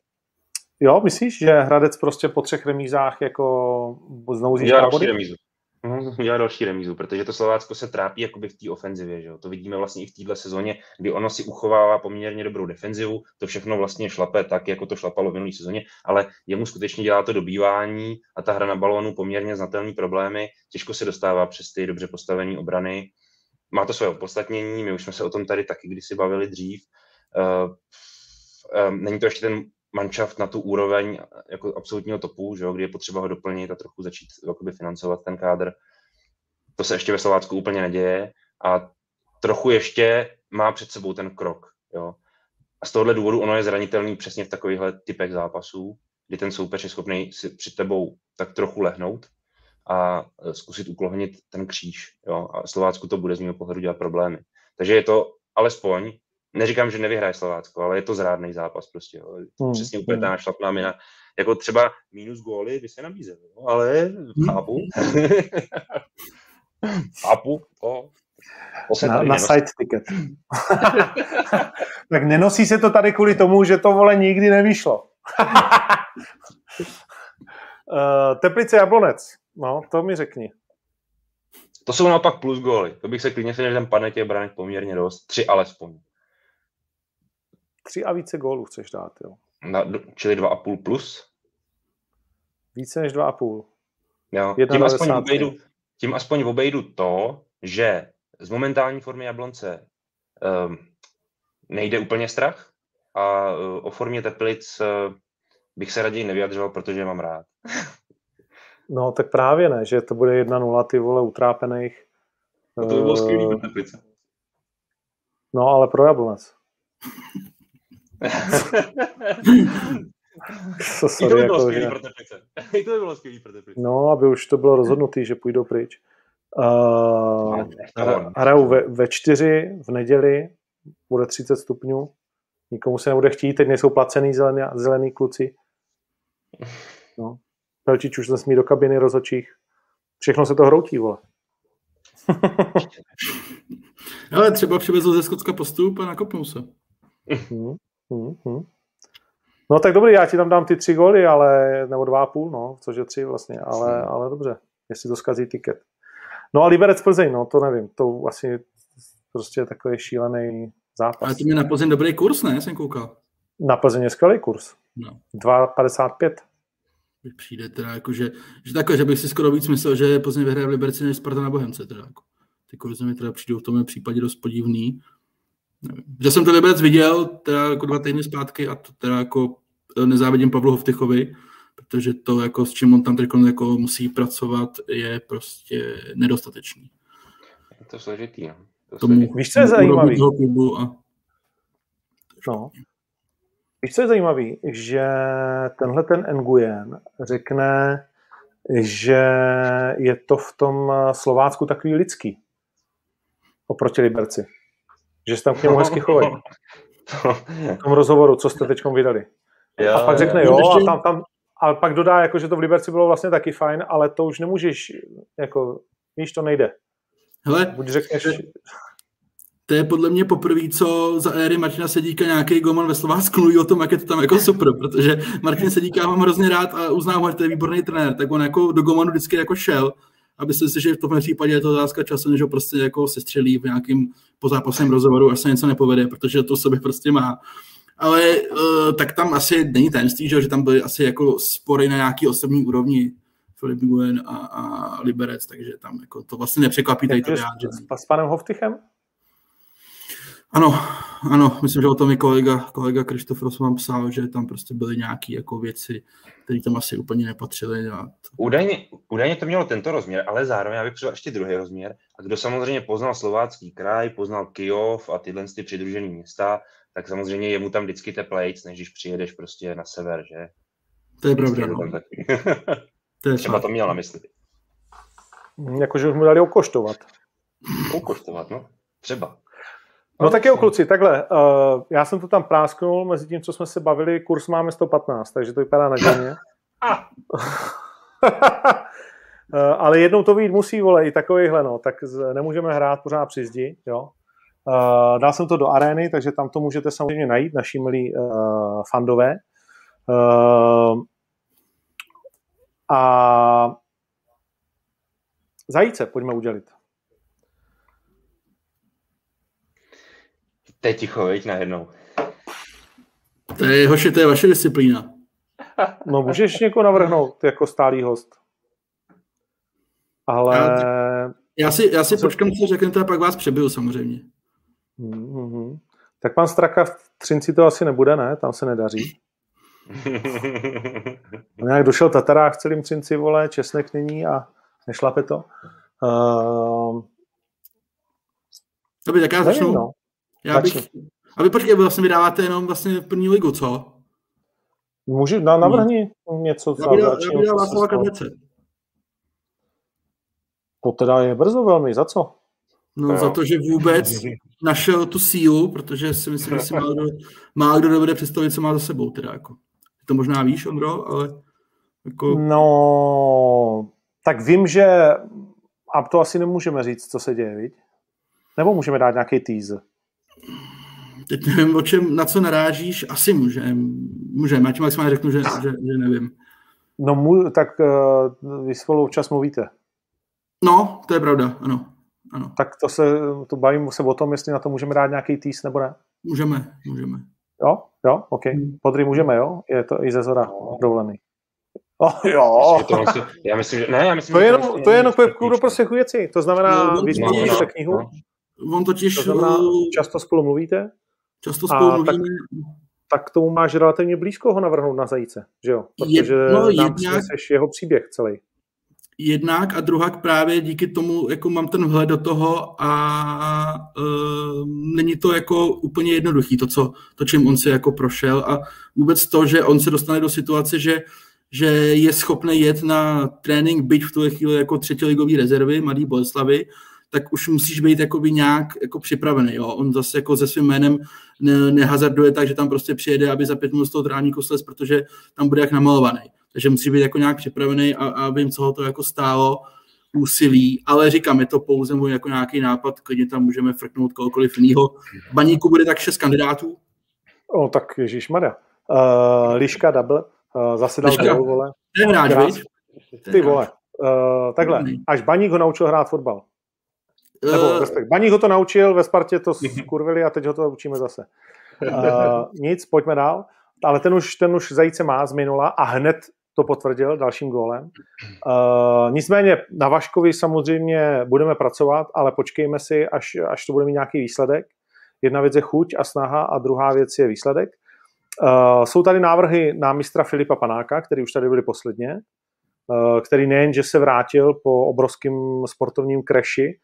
jo, myslíš, že Hradec prostě po třech remízách jako znovu Udělá získá další body? remízu. Mhm, Udělá další remízu, protože to Slovácko se trápí jakoby v té ofenzivě. Že jo? To vidíme vlastně i v téhle sezóně, kdy ono si uchovává poměrně dobrou defenzivu, to všechno vlastně šlape tak, jako to šlapalo v minulé sezóně, ale jemu skutečně dělá to dobývání a ta hra na balónu poměrně znatelný problémy, těžko se dostává přes ty dobře postavené obrany. Má to své opodstatnění, my už jsme se o tom tady taky kdysi bavili dřív. Uh, um, není to ještě ten manšaft na tu úroveň jako absolutního topu, že jo, kdy je potřeba ho doplnit a trochu začít jakoby, financovat ten kádr. To se ještě ve Slovácku úplně neděje a trochu ještě má před sebou ten krok. Jo. A z tohohle důvodu ono je zranitelný přesně v takovýchhle typech zápasů, kdy ten soupeř je schopný si před tebou tak trochu lehnout a e, zkusit uklohnit ten kříž. Jo. A Slovácku to bude z mého pohledu dělat problémy. Takže je to alespoň, neříkám, že nevyhraje Slovácko, ale je to zrádný zápas prostě. Jo. Hmm, Přesně úplně hmm. ta našlapná mina. Jako třeba minus góly by se nabízely, jo, ale chápu. chápu. To, Na, na side ticket. tak nenosí se to tady kvůli tomu, že to vole nikdy nevyšlo. uh, Teplice Jablonec. No, to mi řekni. To jsou naopak plus góly. To bych se klidně si, že tam padne těch branek poměrně dost. Tři alespoň. Tři a více gólů chceš dát, jo. Na, čili dva a půl plus. Více než dva a půl. Jo. Jedna Tím, aspoň obejdu, tím aspoň obejdu to, že z momentální formy Jablonce um, nejde úplně strach a uh, o formě Teplic uh, bych se raději nevyjadřoval, protože je mám rád. No, tak právě ne, že to bude 1-0, ty vole, utrápených. No to by bylo skvělý Eh, pro Teplice. No, ale pro Jablonec. To I to sorry, by bylo jako, skvělý že... pro Teplice. I to by bylo skvělý pro Teplice. No, aby už to bylo rozhodnutý, že půjdou pryč. Uh, hrajou ve, ve čtyři v neděli, bude 30 stupňů, nikomu se nebude chtít, teď nejsou placený zelený, zelený kluci. Pelčič už nesmí do kabiny rozhodčích. Všechno se to hroutí, vole. Ale třeba přivezl ze Skotska postup a nakopnul se. Hmm, hmm, hmm. No tak dobrý, já ti tam dám ty tři góly, ale, nebo dva a půl, no, což je tři vlastně, ale, ale dobře, jestli to zkazí tiket. No a Liberec Plzeň, no to nevím, to asi prostě takový šílený zápas. Ale to mi na Plzeň dobrý kurz, ne? Jsem koukal. Na Plzeň je skvělý kurz. No. 2,55. Mi Přijde teda jako, že, že takhle, že bych si skoro víc myslel, že Plzeň vyhraje v Liberci než Sparta na Bohemce. Teda jako. Ty kurzy mi teda přijdou v tom případě dost podivný. nevím. Že jsem to Liberec viděl teda jako dva týdny zpátky a to teda jako nezávidím Pavlu Hovtychovi, protože to, jako, s čím on tam teď jako musí pracovat, je prostě nedostatečný. Je to složitý. No. To Tomu, Víš, co je zajímavý? A... No. Víš, co je zajímavý? Že tenhle ten Nguyen řekne, že je to v tom Slovácku takový lidský oproti Liberci. Že se tam k němu hezky chovají. V tom rozhovoru, co jste teď vydali. Jo, a pak řekne jo, a tam, tam, a pak dodá, jako, že to v Liberci bylo vlastně taky fajn, ale to už nemůžeš, jako, víš, to nejde. Hele, Buď řekneš... To je podle mě poprvé, co za éry Martina Sedíka nějaký goman ve Slovácku mluví o tom, jak je to tam jako super, protože Martin Sedíka mám hrozně rád a uznám ho, že to je výborný trenér, tak on jako do gomanu vždycky jako šel a myslím si, že v tom případě je to otázka času, než ho prostě jako se střelí v nějakým pozápasném rozhovoru, až se něco nepovede, protože to sobě prostě má ale uh, tak tam asi není tajemství, že, že tam byly asi jako spory na nějaký osobní úrovni Filip Guen a, a Liberec, takže tam jako to vlastně nepřekvapí tady to vyjádření. S, s panem Hoftychem? Ano, ano, myslím, že o tom i kolega, kolega Krištof Rosman psal, že tam prostě byly nějaké jako věci, které tam asi úplně nepatřily. A to... údajně, údajně to mělo tento rozměr, ale zároveň bych přidal ještě druhý rozměr. A kdo samozřejmě poznal slovácký kraj, poznal Kijov a tyhle ty přidružené města, tak samozřejmě je mu tam vždycky teplejc, než když přijedeš prostě na sever, že? To je pravda. No. to je Třeba to měl na mysli. Jakože už mu dali okoštovat. Okoštovat, no. Třeba. No tak jo, kluci, takhle. Uh, já jsem to tam prásknul, mezi tím, co jsme se bavili, kurz máme 115, takže to vypadá na ganě. uh, ale jednou to být musí, vole, i takovýhle, no, tak z, nemůžeme hrát pořád při zdi, jo. Uh, dal jsem to do arény, takže tam to můžete samozřejmě najít, naši milí uh, fandové. Uh, a zajíce pojďme udělit. To je ticho, veď, najednou. To je, hoši, to je vaše disciplína. No můžeš někoho navrhnout jako stálý host. Ale... Já, já si, já si počkám, co řeknete a pak vás přebyl samozřejmě. Mm-hmm. Tak pan Straka v Třinci to asi nebude, ne? Tam se nedaří. No nějak došel Tatarák v celým Třinci, vole, Česnek není a nešlape to. Uh... Dobře, tak já začnu. No. Já bych, a vy počkej, vlastně vydáváte jenom vlastně první ligu, co? Můžu, na, navrhni hmm. něco. Já bych dal To teda je brzo velmi, za co? No, za to, že vůbec našel tu sílu, protože si myslím, že si má kdo, má kdo dovede představit, co má za sebou. Teda, jako. To možná víš, Ondro, ale jako... No, tak vím, že a to asi nemůžeme říct, co se děje, viď? Nebo můžeme dát nějaký teaser? Teď nevím, o čem, na co narážíš, asi můžeme. Můžeme, já ti maximálně řeknu, že, že, že nevím. No, můj, tak uh, vy spolu občas mluvíte. No, to je pravda, ano. ano. Tak to se, to bavím se o tom, jestli na to můžeme dát nějaký týs nebo ne. Můžeme, můžeme. Jo, jo, OK. Hmm. Podry můžeme, jo? Je to i ze zora no. dovolený. Oh, jo. já myslím, že, ne, já myslím, to je jenom, to, to je jenom pro prospěchu věci. To znamená, no, vy no, no, knihu. No. On totiž... To znamená, často spolu mluvíte? Často spolu mluvíme. Tak, tak tomu máš relativně blízko ho navrhnout na zajíce, že jo? Protože je, no, nám jednak, jeho příběh celý. Jednak a druhak právě díky tomu, jako mám ten vhled do toho a uh, není to jako úplně jednoduchý, to, co, to, čím on si jako prošel a vůbec to, že on se dostane do situace, že že je schopný jet na trénink, byť v tuhle chvíli jako třetiligový rezervy Mladý Boleslavy, tak už musíš být jakoby nějak jako připravený. Jo? On zase jako se svým jménem ne, nehazarduje tak, že tam prostě přijede, aby za pět minut z toho trávníku slez, protože tam bude jak namalovaný. Takže musí být jako nějak připravený a, a vím, co ho to jako stálo úsilí, ale říkám, je to pouze můj jako nějaký nápad, klidně tam můžeme frknout kohokoliv jiného. V baníku bude tak šest kandidátů. O, tak Ježíš Maria. Uh, Liška double, uh, zase dal gol, vole. Je hráč, Ty vole. Uh, takhle, až Baník ho naučil hrát fotbal. Nebo uh, respekt. Baník ho to naučil, ve Spartě to skurvili a teď ho to učíme zase. Uh, nic, pojďme dál. Ale ten už, ten už zajíce má z minula a hned to potvrdil dalším gólem. Uh, nicméně na Vaškovi samozřejmě budeme pracovat, ale počkejme si, až, až to bude mít nějaký výsledek. Jedna věc je chuť a snaha a druhá věc je výsledek. Uh, jsou tady návrhy na mistra Filipa Panáka, který už tady byli posledně, uh, který nejen, že se vrátil po obrovském sportovním kreši,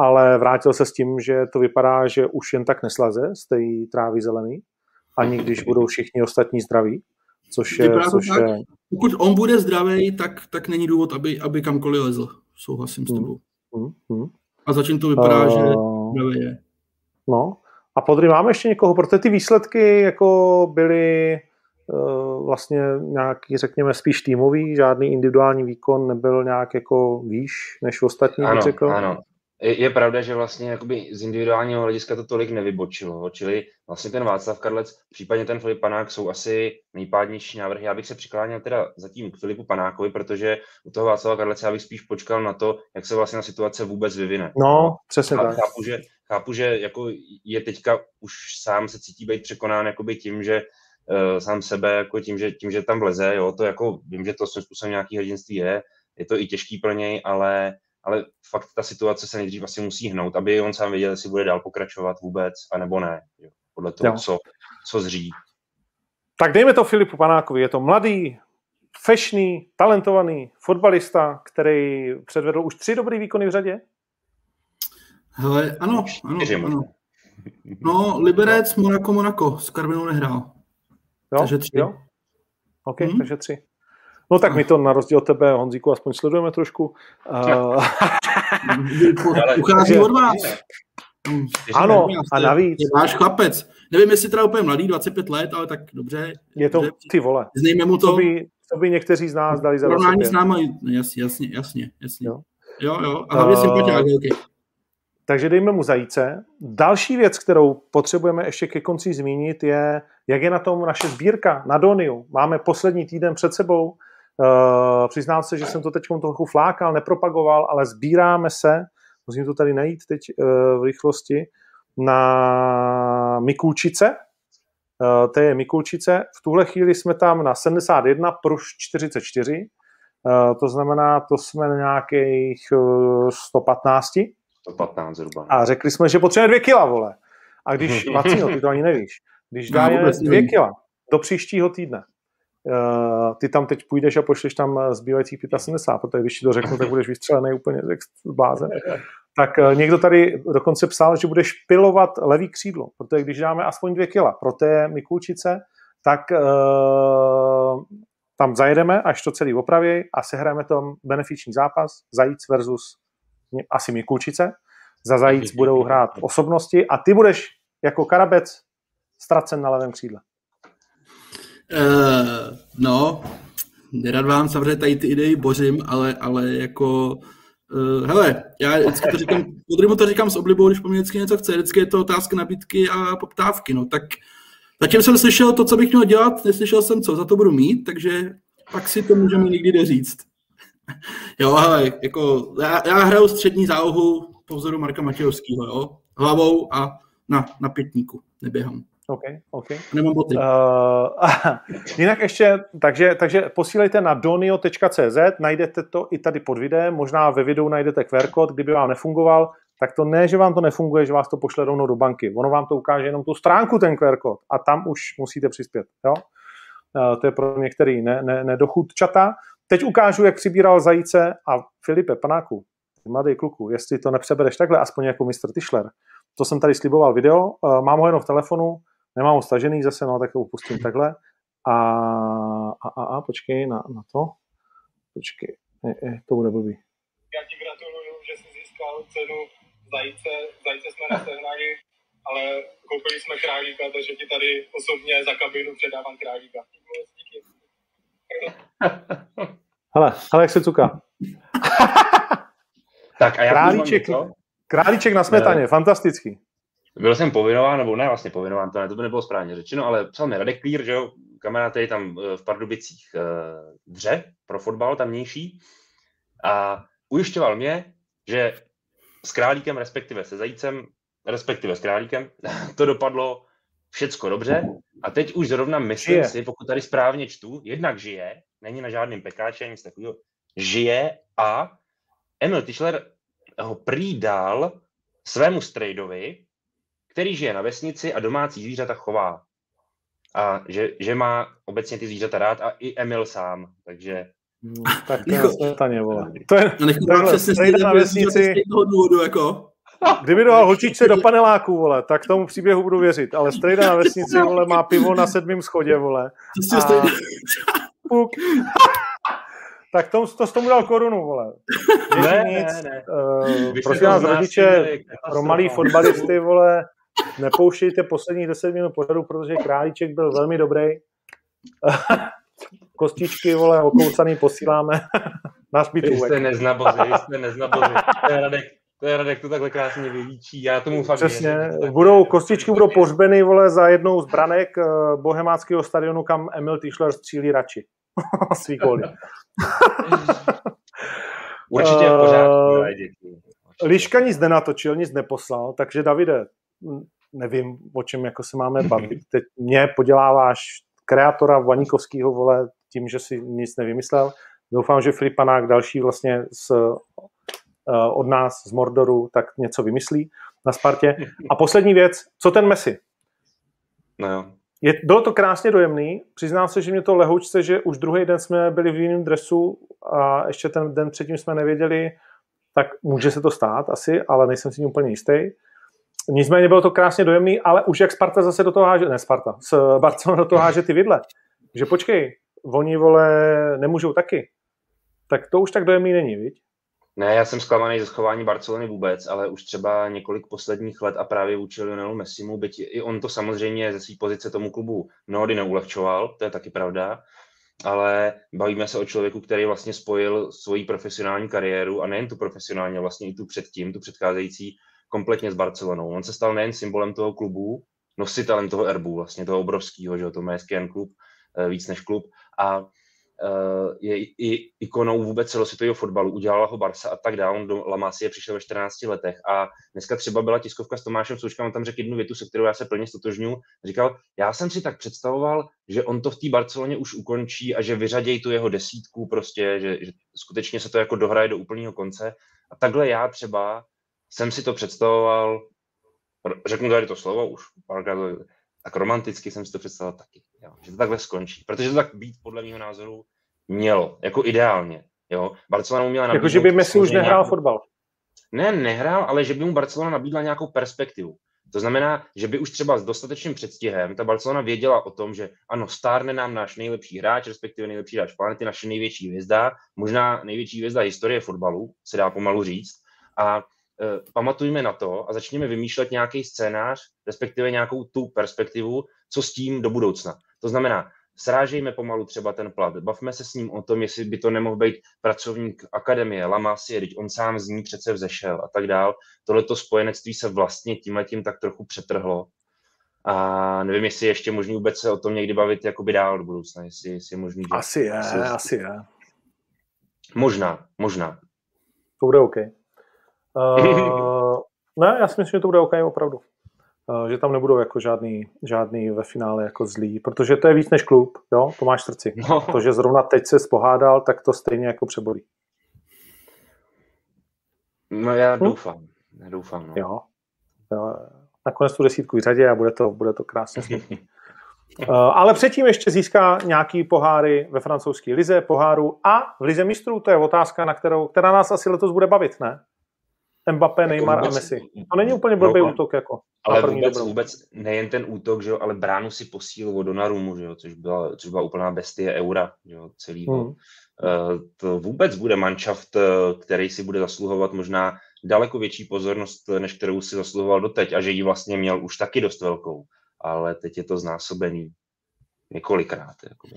ale vrátil se s tím, že to vypadá, že už jen tak neslaze z té trávy zelený, ani když budou všichni ostatní zdraví, což je... Což tak, je... Pokud on bude zdravý, tak, tak není důvod, aby, aby kamkoliv lezl. Souhlasím s hmm. tebou. Hmm. Hmm. A začím to vypadá, uh... že zdravý je. No, a podry máme ještě někoho, protože ty výsledky jako byly uh, vlastně nějaký, řekněme, spíš týmový, žádný individuální výkon nebyl nějak jako výš než ostatní, ano, řekl. Ano, je, je pravda, že vlastně jakoby z individuálního hlediska to tolik nevybočilo, čili vlastně ten Václav Karlec, případně ten Filip Panák jsou asi nejpádnější návrhy. Já bych se přikláněl teda zatím k Filipu Panákovi, protože u toho Václava Karlece já bych spíš počkal na to, jak se vlastně na situace vůbec vyvine. No, přesně tak. Chápu, že, chápu, že jako je teďka už sám se cítí být překonán jakoby tím, že uh, sám sebe, jako tím, že, tím, že tam vleze, jo, to jako vím, že to svým způsobem nějaký hrdinství je, je to i těžký pro něj, ale ale fakt ta situace se nejdřív asi musí hnout, aby on sám věděl, jestli bude dál pokračovat vůbec, anebo ne, jo, podle toho, co, co zří. Tak dejme to Filipu Panákovi. Je to mladý, fešný, talentovaný fotbalista, který předvedl už tři dobrý výkony v řadě? Hele, ano, ano, ano. No, Liberec, Monaco, Monaco. S Karvinou nehrál. Jo, takže tři. Jo? OK, hmm? takže tři. No tak my to na rozdíl od tebe, Honzíku, aspoň sledujeme trošku. Uh... Uchází od vás. Ano, a navíc. Je váš chlapec. Nevím, jestli teda úplně mladý, 25 let, ale tak dobře. Je to, dobře. ty vole. Znejme mu to. Co by, co by někteří z nás dali za 25. s náma, jasně, jasně, jasně. jasně. Jo. jo, jo, a hlavně uh... sympatiák, okay. Takže dejme mu zajíce. Další věc, kterou potřebujeme ještě ke konci zmínit, je, jak je na tom naše sbírka na Doniu. Máme poslední týden před sebou. Uh, přiznám se, že jsem to teď trochu flákal, nepropagoval, ale sbíráme se, musím to tady najít teď uh, v rychlosti, na Mikulčice. Uh, to je Mikulčice. V tuhle chvíli jsme tam na 71 plus 44. Uh, to znamená, to jsme na nějakých uh, 115. 115 zhruba. A řekli jsme, že potřebujeme dvě kila, vole. A když, Vacino, ty to ani nevíš, když dá no, dvě kila do příštího týdne, ty tam teď půjdeš a pošleš tam eh, zbývajících 75, protože když ti to řeknu, tak budeš vystřelený úplně z bláze. Tak uh, někdo tady dokonce psal, že budeš pilovat levý křídlo, protože když dáme aspoň dvě kila pro té Mikulčice, tak uh, tam zajedeme, až to celý opraví a sehráme tam benefiční zápas Zajíc versus asi Mikulčice. Za Zajíc budou hrát osobnosti a ty budeš jako Karabec ztracen na levém křídle. Uh, no, nerad vám samozřejmě tady ty idei bořím, ale, ale jako Uh, hele, já vždycky to říkám, podrymu to říkám s oblibou, když po mě vždycky něco chce, vždycky je to otázka nabídky a poptávky, no, tak zatím jsem slyšel to, co bych měl dělat, neslyšel jsem, co za to budu mít, takže pak si to můžeme někdy říct. jo, hele, jako, já, já hraju střední zálohu po vzoru Marka Matějovského, jo, hlavou a na, na pětníku, neběhám. OK, OK. Nemám boty. Uh, jinak ještě, takže, takže posílejte na donio.cz, najdete to i tady pod videem, možná ve videu najdete QR kód, kdyby vám nefungoval, tak to ne, že vám to nefunguje, že vás to pošle rovnou do banky. Ono vám to ukáže jenom tu stránku, ten QR kód, a tam už musíte přispět. Jo? Uh, to je pro některý ne, ne, nedochudčata. Teď ukážu, jak přibíral zajíce a Filipe Panáku, mladý kluku, jestli to nepřebereš takhle, aspoň jako Mr. Tischler. To jsem tady sliboval video, uh, mám ho jenom v telefonu, Nemám ho stažený zase, no tak ho pustím takhle. A, a, a, a počkej na, na to. Počkej, je, je, to bude blbý. Já ti gratuluju, že jsi získal cenu zajíce. Zajíce jsme nesehnali, ale koupili jsme králíka, takže ti tady osobně za kabinu předávám králíka. Díky. Hele, hele, jak se cuká. tak a já králíček, králíček na smetaně, ne. fantastický byl jsem povinován, nebo ne vlastně povinován, to, ne, to by nebylo správně řečeno, ale psal mi Radek Klír, že jo, kamarád je tam eh, v Pardubicích uh, dře pro fotbal tamnější a ujišťoval mě, že s králíkem, respektive se zajícem, respektive s králíkem, to dopadlo všecko dobře a teď už zrovna myslím žije. si, pokud tady správně čtu, jednak žije, není na žádným pekáči, nic takového, žije a Emil Tischler ho prý dal svému strejdovi který žije na vesnici a domácí zvířata chová. A že, že má obecně ty zvířata rád a i Emil sám, takže... Tak to je smětaně, vole. To je, to je přesně na vesnici. toho důvodu, jako. Kdyby dal holčičce do paneláku, vole, tak tomu příběhu budu věřit. Ale strejda na vesnici, vole, má pivo na sedmém schodě, vole. A... Puk. tak to, to s tomu dal korunu, vole. Ne, nic. ne, ne. Uh, prosím vás, rodiče, pro malý fotbalisty, vole, nepouštějte posledních 10 minut pořadu, protože Králíček byl velmi dobrý. Kostičky, vole, okousaný posíláme na zbytůvek. Vy jste neznabozi, vy jste neznabozi. To je Radek, to je Radek to takhle krásně vylíčí, já tomu fakt Přesně, věřím, budou, kostičky budou pohřbeny, vole, za jednou z branek uh, bohemáckého stadionu, kam Emil Tischler střílí radši. Svý góly. Určitě v pořádku, uh, Liška nic nenatočil, nic neposlal, takže Davide, nevím, o čem jako se máme bavit. Teď mě poděláváš kreatora Vaníkovského, vole, tím, že si nic nevymyslel. Doufám, že Filipanák další vlastně z, uh, od nás z Mordoru tak něco vymyslí na Spartě. A poslední věc, co ten Messi? No jo. Je, bylo to krásně dojemný. Přiznám se, že mě to lehoučce, že už druhý den jsme byli v jiném dresu a ještě ten den předtím jsme nevěděli, tak může se to stát asi, ale nejsem si tím úplně jistý. Nicméně bylo to krásně dojemný, ale už jak Sparta zase do toho háže, ne Sparta, s Barcelona do toho háže ty vidle, že počkej, oni vole nemůžou taky, tak to už tak dojemný není, viď? Ne, já jsem zklamaný ze schování Barcelony vůbec, ale už třeba několik posledních let a právě vůči Lionelu Messimu, byť i on to samozřejmě ze své pozice tomu klubu mnohdy neulehčoval, to je taky pravda, ale bavíme se o člověku, který vlastně spojil svoji profesionální kariéru a nejen tu profesionální, vlastně i tu předtím, tu předcházející kompletně s Barcelonou. On se stal nejen symbolem toho klubu, nositelem toho erbu, vlastně toho obrovského, že to MSKN klub, eh, víc než klub. A eh, je i ikonou vůbec celosvětového fotbalu, udělala ho Barca a tak dále, do La Masie přišel ve 14 letech. A dneska třeba byla tiskovka s Tomášem Součkem, on tam řekl jednu větu, se kterou já se plně stotožňuji, říkal, já jsem si tak představoval, že on to v té Barceloně už ukončí a že vyřadějí tu jeho desítku prostě, že, že skutečně se to jako dohraje do úplného konce. A takhle já třeba jsem si to představoval, řeknu tady to slovo už, tak romanticky jsem si to představoval taky, jo, že to takhle skončí, protože to tak být podle mého názoru mělo, jako ideálně. Jo. Barcelona mu měla Jako, že by Messi už nehrál nějakou... fotbal. Ne, nehrál, ale že by mu Barcelona nabídla nějakou perspektivu. To znamená, že by už třeba s dostatečným předstihem ta Barcelona věděla o tom, že ano, stárne nám náš nejlepší hráč, respektive nejlepší hráč planety, naše největší hvězda, možná největší hvězda historie fotbalu, se dá pomalu říct. A pamatujme na to a začněme vymýšlet nějaký scénář, respektive nějakou tu perspektivu, co s tím do budoucna. To znamená, srážejme pomalu třeba ten plat, bavme se s ním o tom, jestli by to nemohl být pracovník akademie, Lamasie, teď on sám z ní přece vzešel a tak dál. Tohleto spojenectví se vlastně tímhletím tak trochu přetrhlo. A nevím, jestli ještě možný vůbec se o tom někdy bavit jakoby dál do budoucna, jestli, jestli je možný. Že asi je, asi je. Možná, možná. To bude OK. Uh, ne, já si myslím, že to bude OK opravdu. Uh, že tam nebudou jako žádný, žádný ve finále jako zlý, protože to je víc než klub, jo, to máš srdci. No. To, že zrovna teď se spohádal, tak to stejně jako přebolí. No já hm? doufám, já doufám, no. Jo. jo. Nakonec tu desítku vyřadě a bude to, bude to krásně smutný. Uh, ale předtím ještě získá nějaký poháry ve francouzské lize, poháru a v lize mistrů, to je otázka, na kterou, která nás asi letos bude bavit, ne? Mbappé, jako Neymar vůbec, a Messi. To není úplně blbý no, útok. Jako, ale vůbec, dobrou. vůbec nejen ten útok, že jo, ale bránu si posílil od Donarumu, že jo, což, byla, což byla úplná bestie eura, že jo, celý. Hmm. Uh, to vůbec bude manšaft, eh, který si bude zasluhovat možná daleko větší pozornost, než kterou si zasluhoval doteď a že ji vlastně měl už taky dost velkou. Ale teď je to znásobený několikrát. Jako.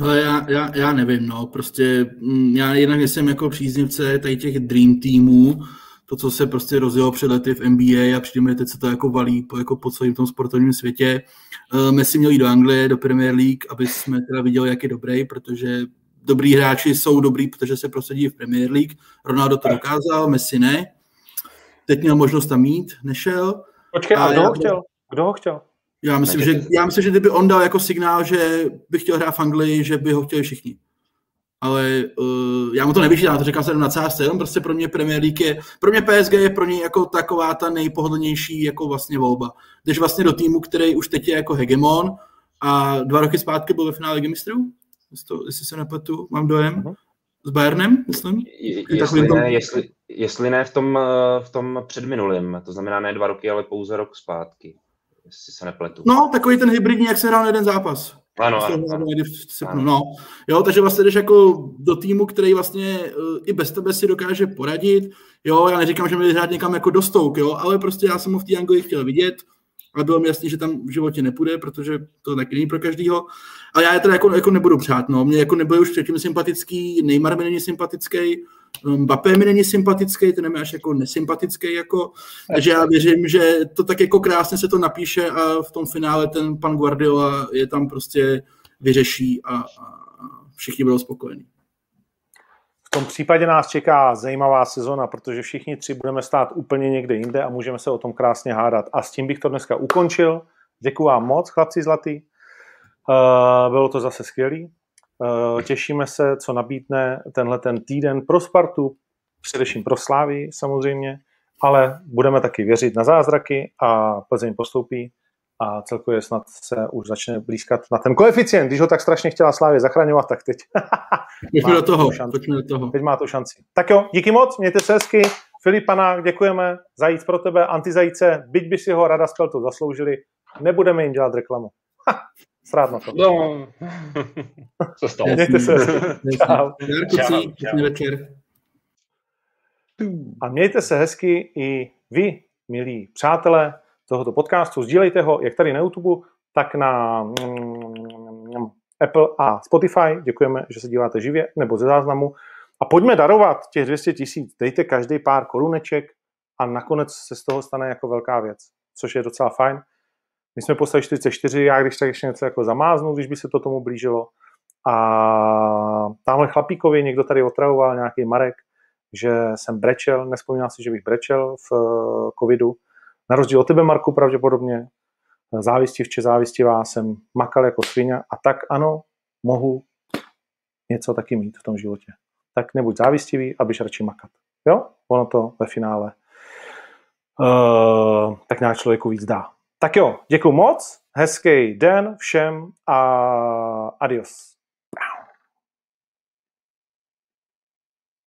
Hele, já, já, já nevím, no, prostě mm, já jednak jsem jako příznivce tady těch Dream Teamů, to, co se prostě rozjelo před lety v NBA a přijde teď se to jako valí po, jako po celém tom sportovním světě. Uh, Messi měl jít do Anglie, do Premier League, aby jsme teda viděli, jak je dobrý, protože dobrý hráči jsou dobrý, protože se prosadí v Premier League. Ronaldo to dokázal, Messi ne. Teď měl možnost tam mít, nešel. Počkej, a, a kdo ho chtěl? Kdo ho chtěl? Já myslím, že, já myslím, že kdyby on dal jako signál, že by chtěl hrát v Anglii, že by ho chtěli všichni. ale uh, já mu to nevyčítám, to říkám se na cásce, jenom prostě pro mě Premier League je, pro mě PSG je pro něj jako taková ta nejpohodlnější jako vlastně volba. Jdeš vlastně do týmu, který už teď je jako hegemon a dva roky zpátky byl ve finále Ligy mistrů, jestli se nepletu, mám dojem. Uh-huh s Bayernem, myslím? Jestli ne, jestli, jestli ne v tom, eh, v tom předminulém, to znamená ne dva roky, ale pouze rok zpátky, jestli se nepletu. No, takový ten hybridní, jak se hrál na jeden zápas. Ano, ano, ano, ano. No. Jo, takže vlastně jdeš jako do týmu, který vlastně uh, i bez tebe si dokáže poradit. Jo, já neříkám, že měli hrát někam jako do stouk, jo, ale prostě já jsem ho v té Anglii chtěl vidět ale bylo mi jasný, že tam v životě nepůjde, protože to taky není pro každýho. A já je teda jako, jako nebudu přát, no. Mě jako nebyl už předtím sympatický, Neymar mi není sympatický, Mbappé mi není sympatický, ten je až jako nesympatický, jako, takže já věřím, že to tak jako krásně se to napíše a v tom finále ten pan Guardiola je tam prostě vyřeší a, a všichni budou spokojení. V tom případě nás čeká zajímavá sezona, protože všichni tři budeme stát úplně někde jinde a můžeme se o tom krásně hádat. A s tím bych to dneska ukončil. Děkuji vám moc, chlapci zlatý. Uh, bylo to zase skvělý. Uh, těšíme se, co nabídne tenhle ten týden pro Spartu, především pro Slávy samozřejmě, ale budeme taky věřit na zázraky a Plzeň postoupí a celkově snad se už začne blízkat na ten koeficient. Když ho tak strašně chtěla Slávě zachraňovat, tak teď pojďme do toho, pojďme do toho. Teď má to šanci. Tak jo, díky moc, mějte se hezky. Filipana, děkujeme. Zajíc pro tebe, antizajíce, byť by si ho Rada to zasloužili, nebudeme jim dělat reklamu. Srát na to. No, co stalo? Mějte se hezky. Čau. Čau. Čau. A mějte se hezky i vy, milí přátelé, tohoto podcastu. Sdílejte ho jak tady na YouTube, tak na mm, Apple a Spotify. Děkujeme, že se díváte živě nebo ze záznamu. A pojďme darovat těch 200 tisíc. Dejte každý pár koruneček a nakonec se z toho stane jako velká věc, což je docela fajn. My jsme poslali 44, já když tak ještě něco jako zamáznu, když by se to tomu blížilo. A tamhle chlapíkovi někdo tady otravoval, nějaký Marek, že jsem brečel, nespomínal si, že bych brečel v eh, covidu, na rozdíl od tebe, Marku, pravděpodobně závistivče, závistivá jsem makal jako svině a tak ano, mohu něco taky mít v tom životě. Tak nebuď závistivý a běž radši makat. Jo? Ono to ve finále uh, tak nějak člověku víc dá. Tak jo, děkuji moc, hezký den všem a adios.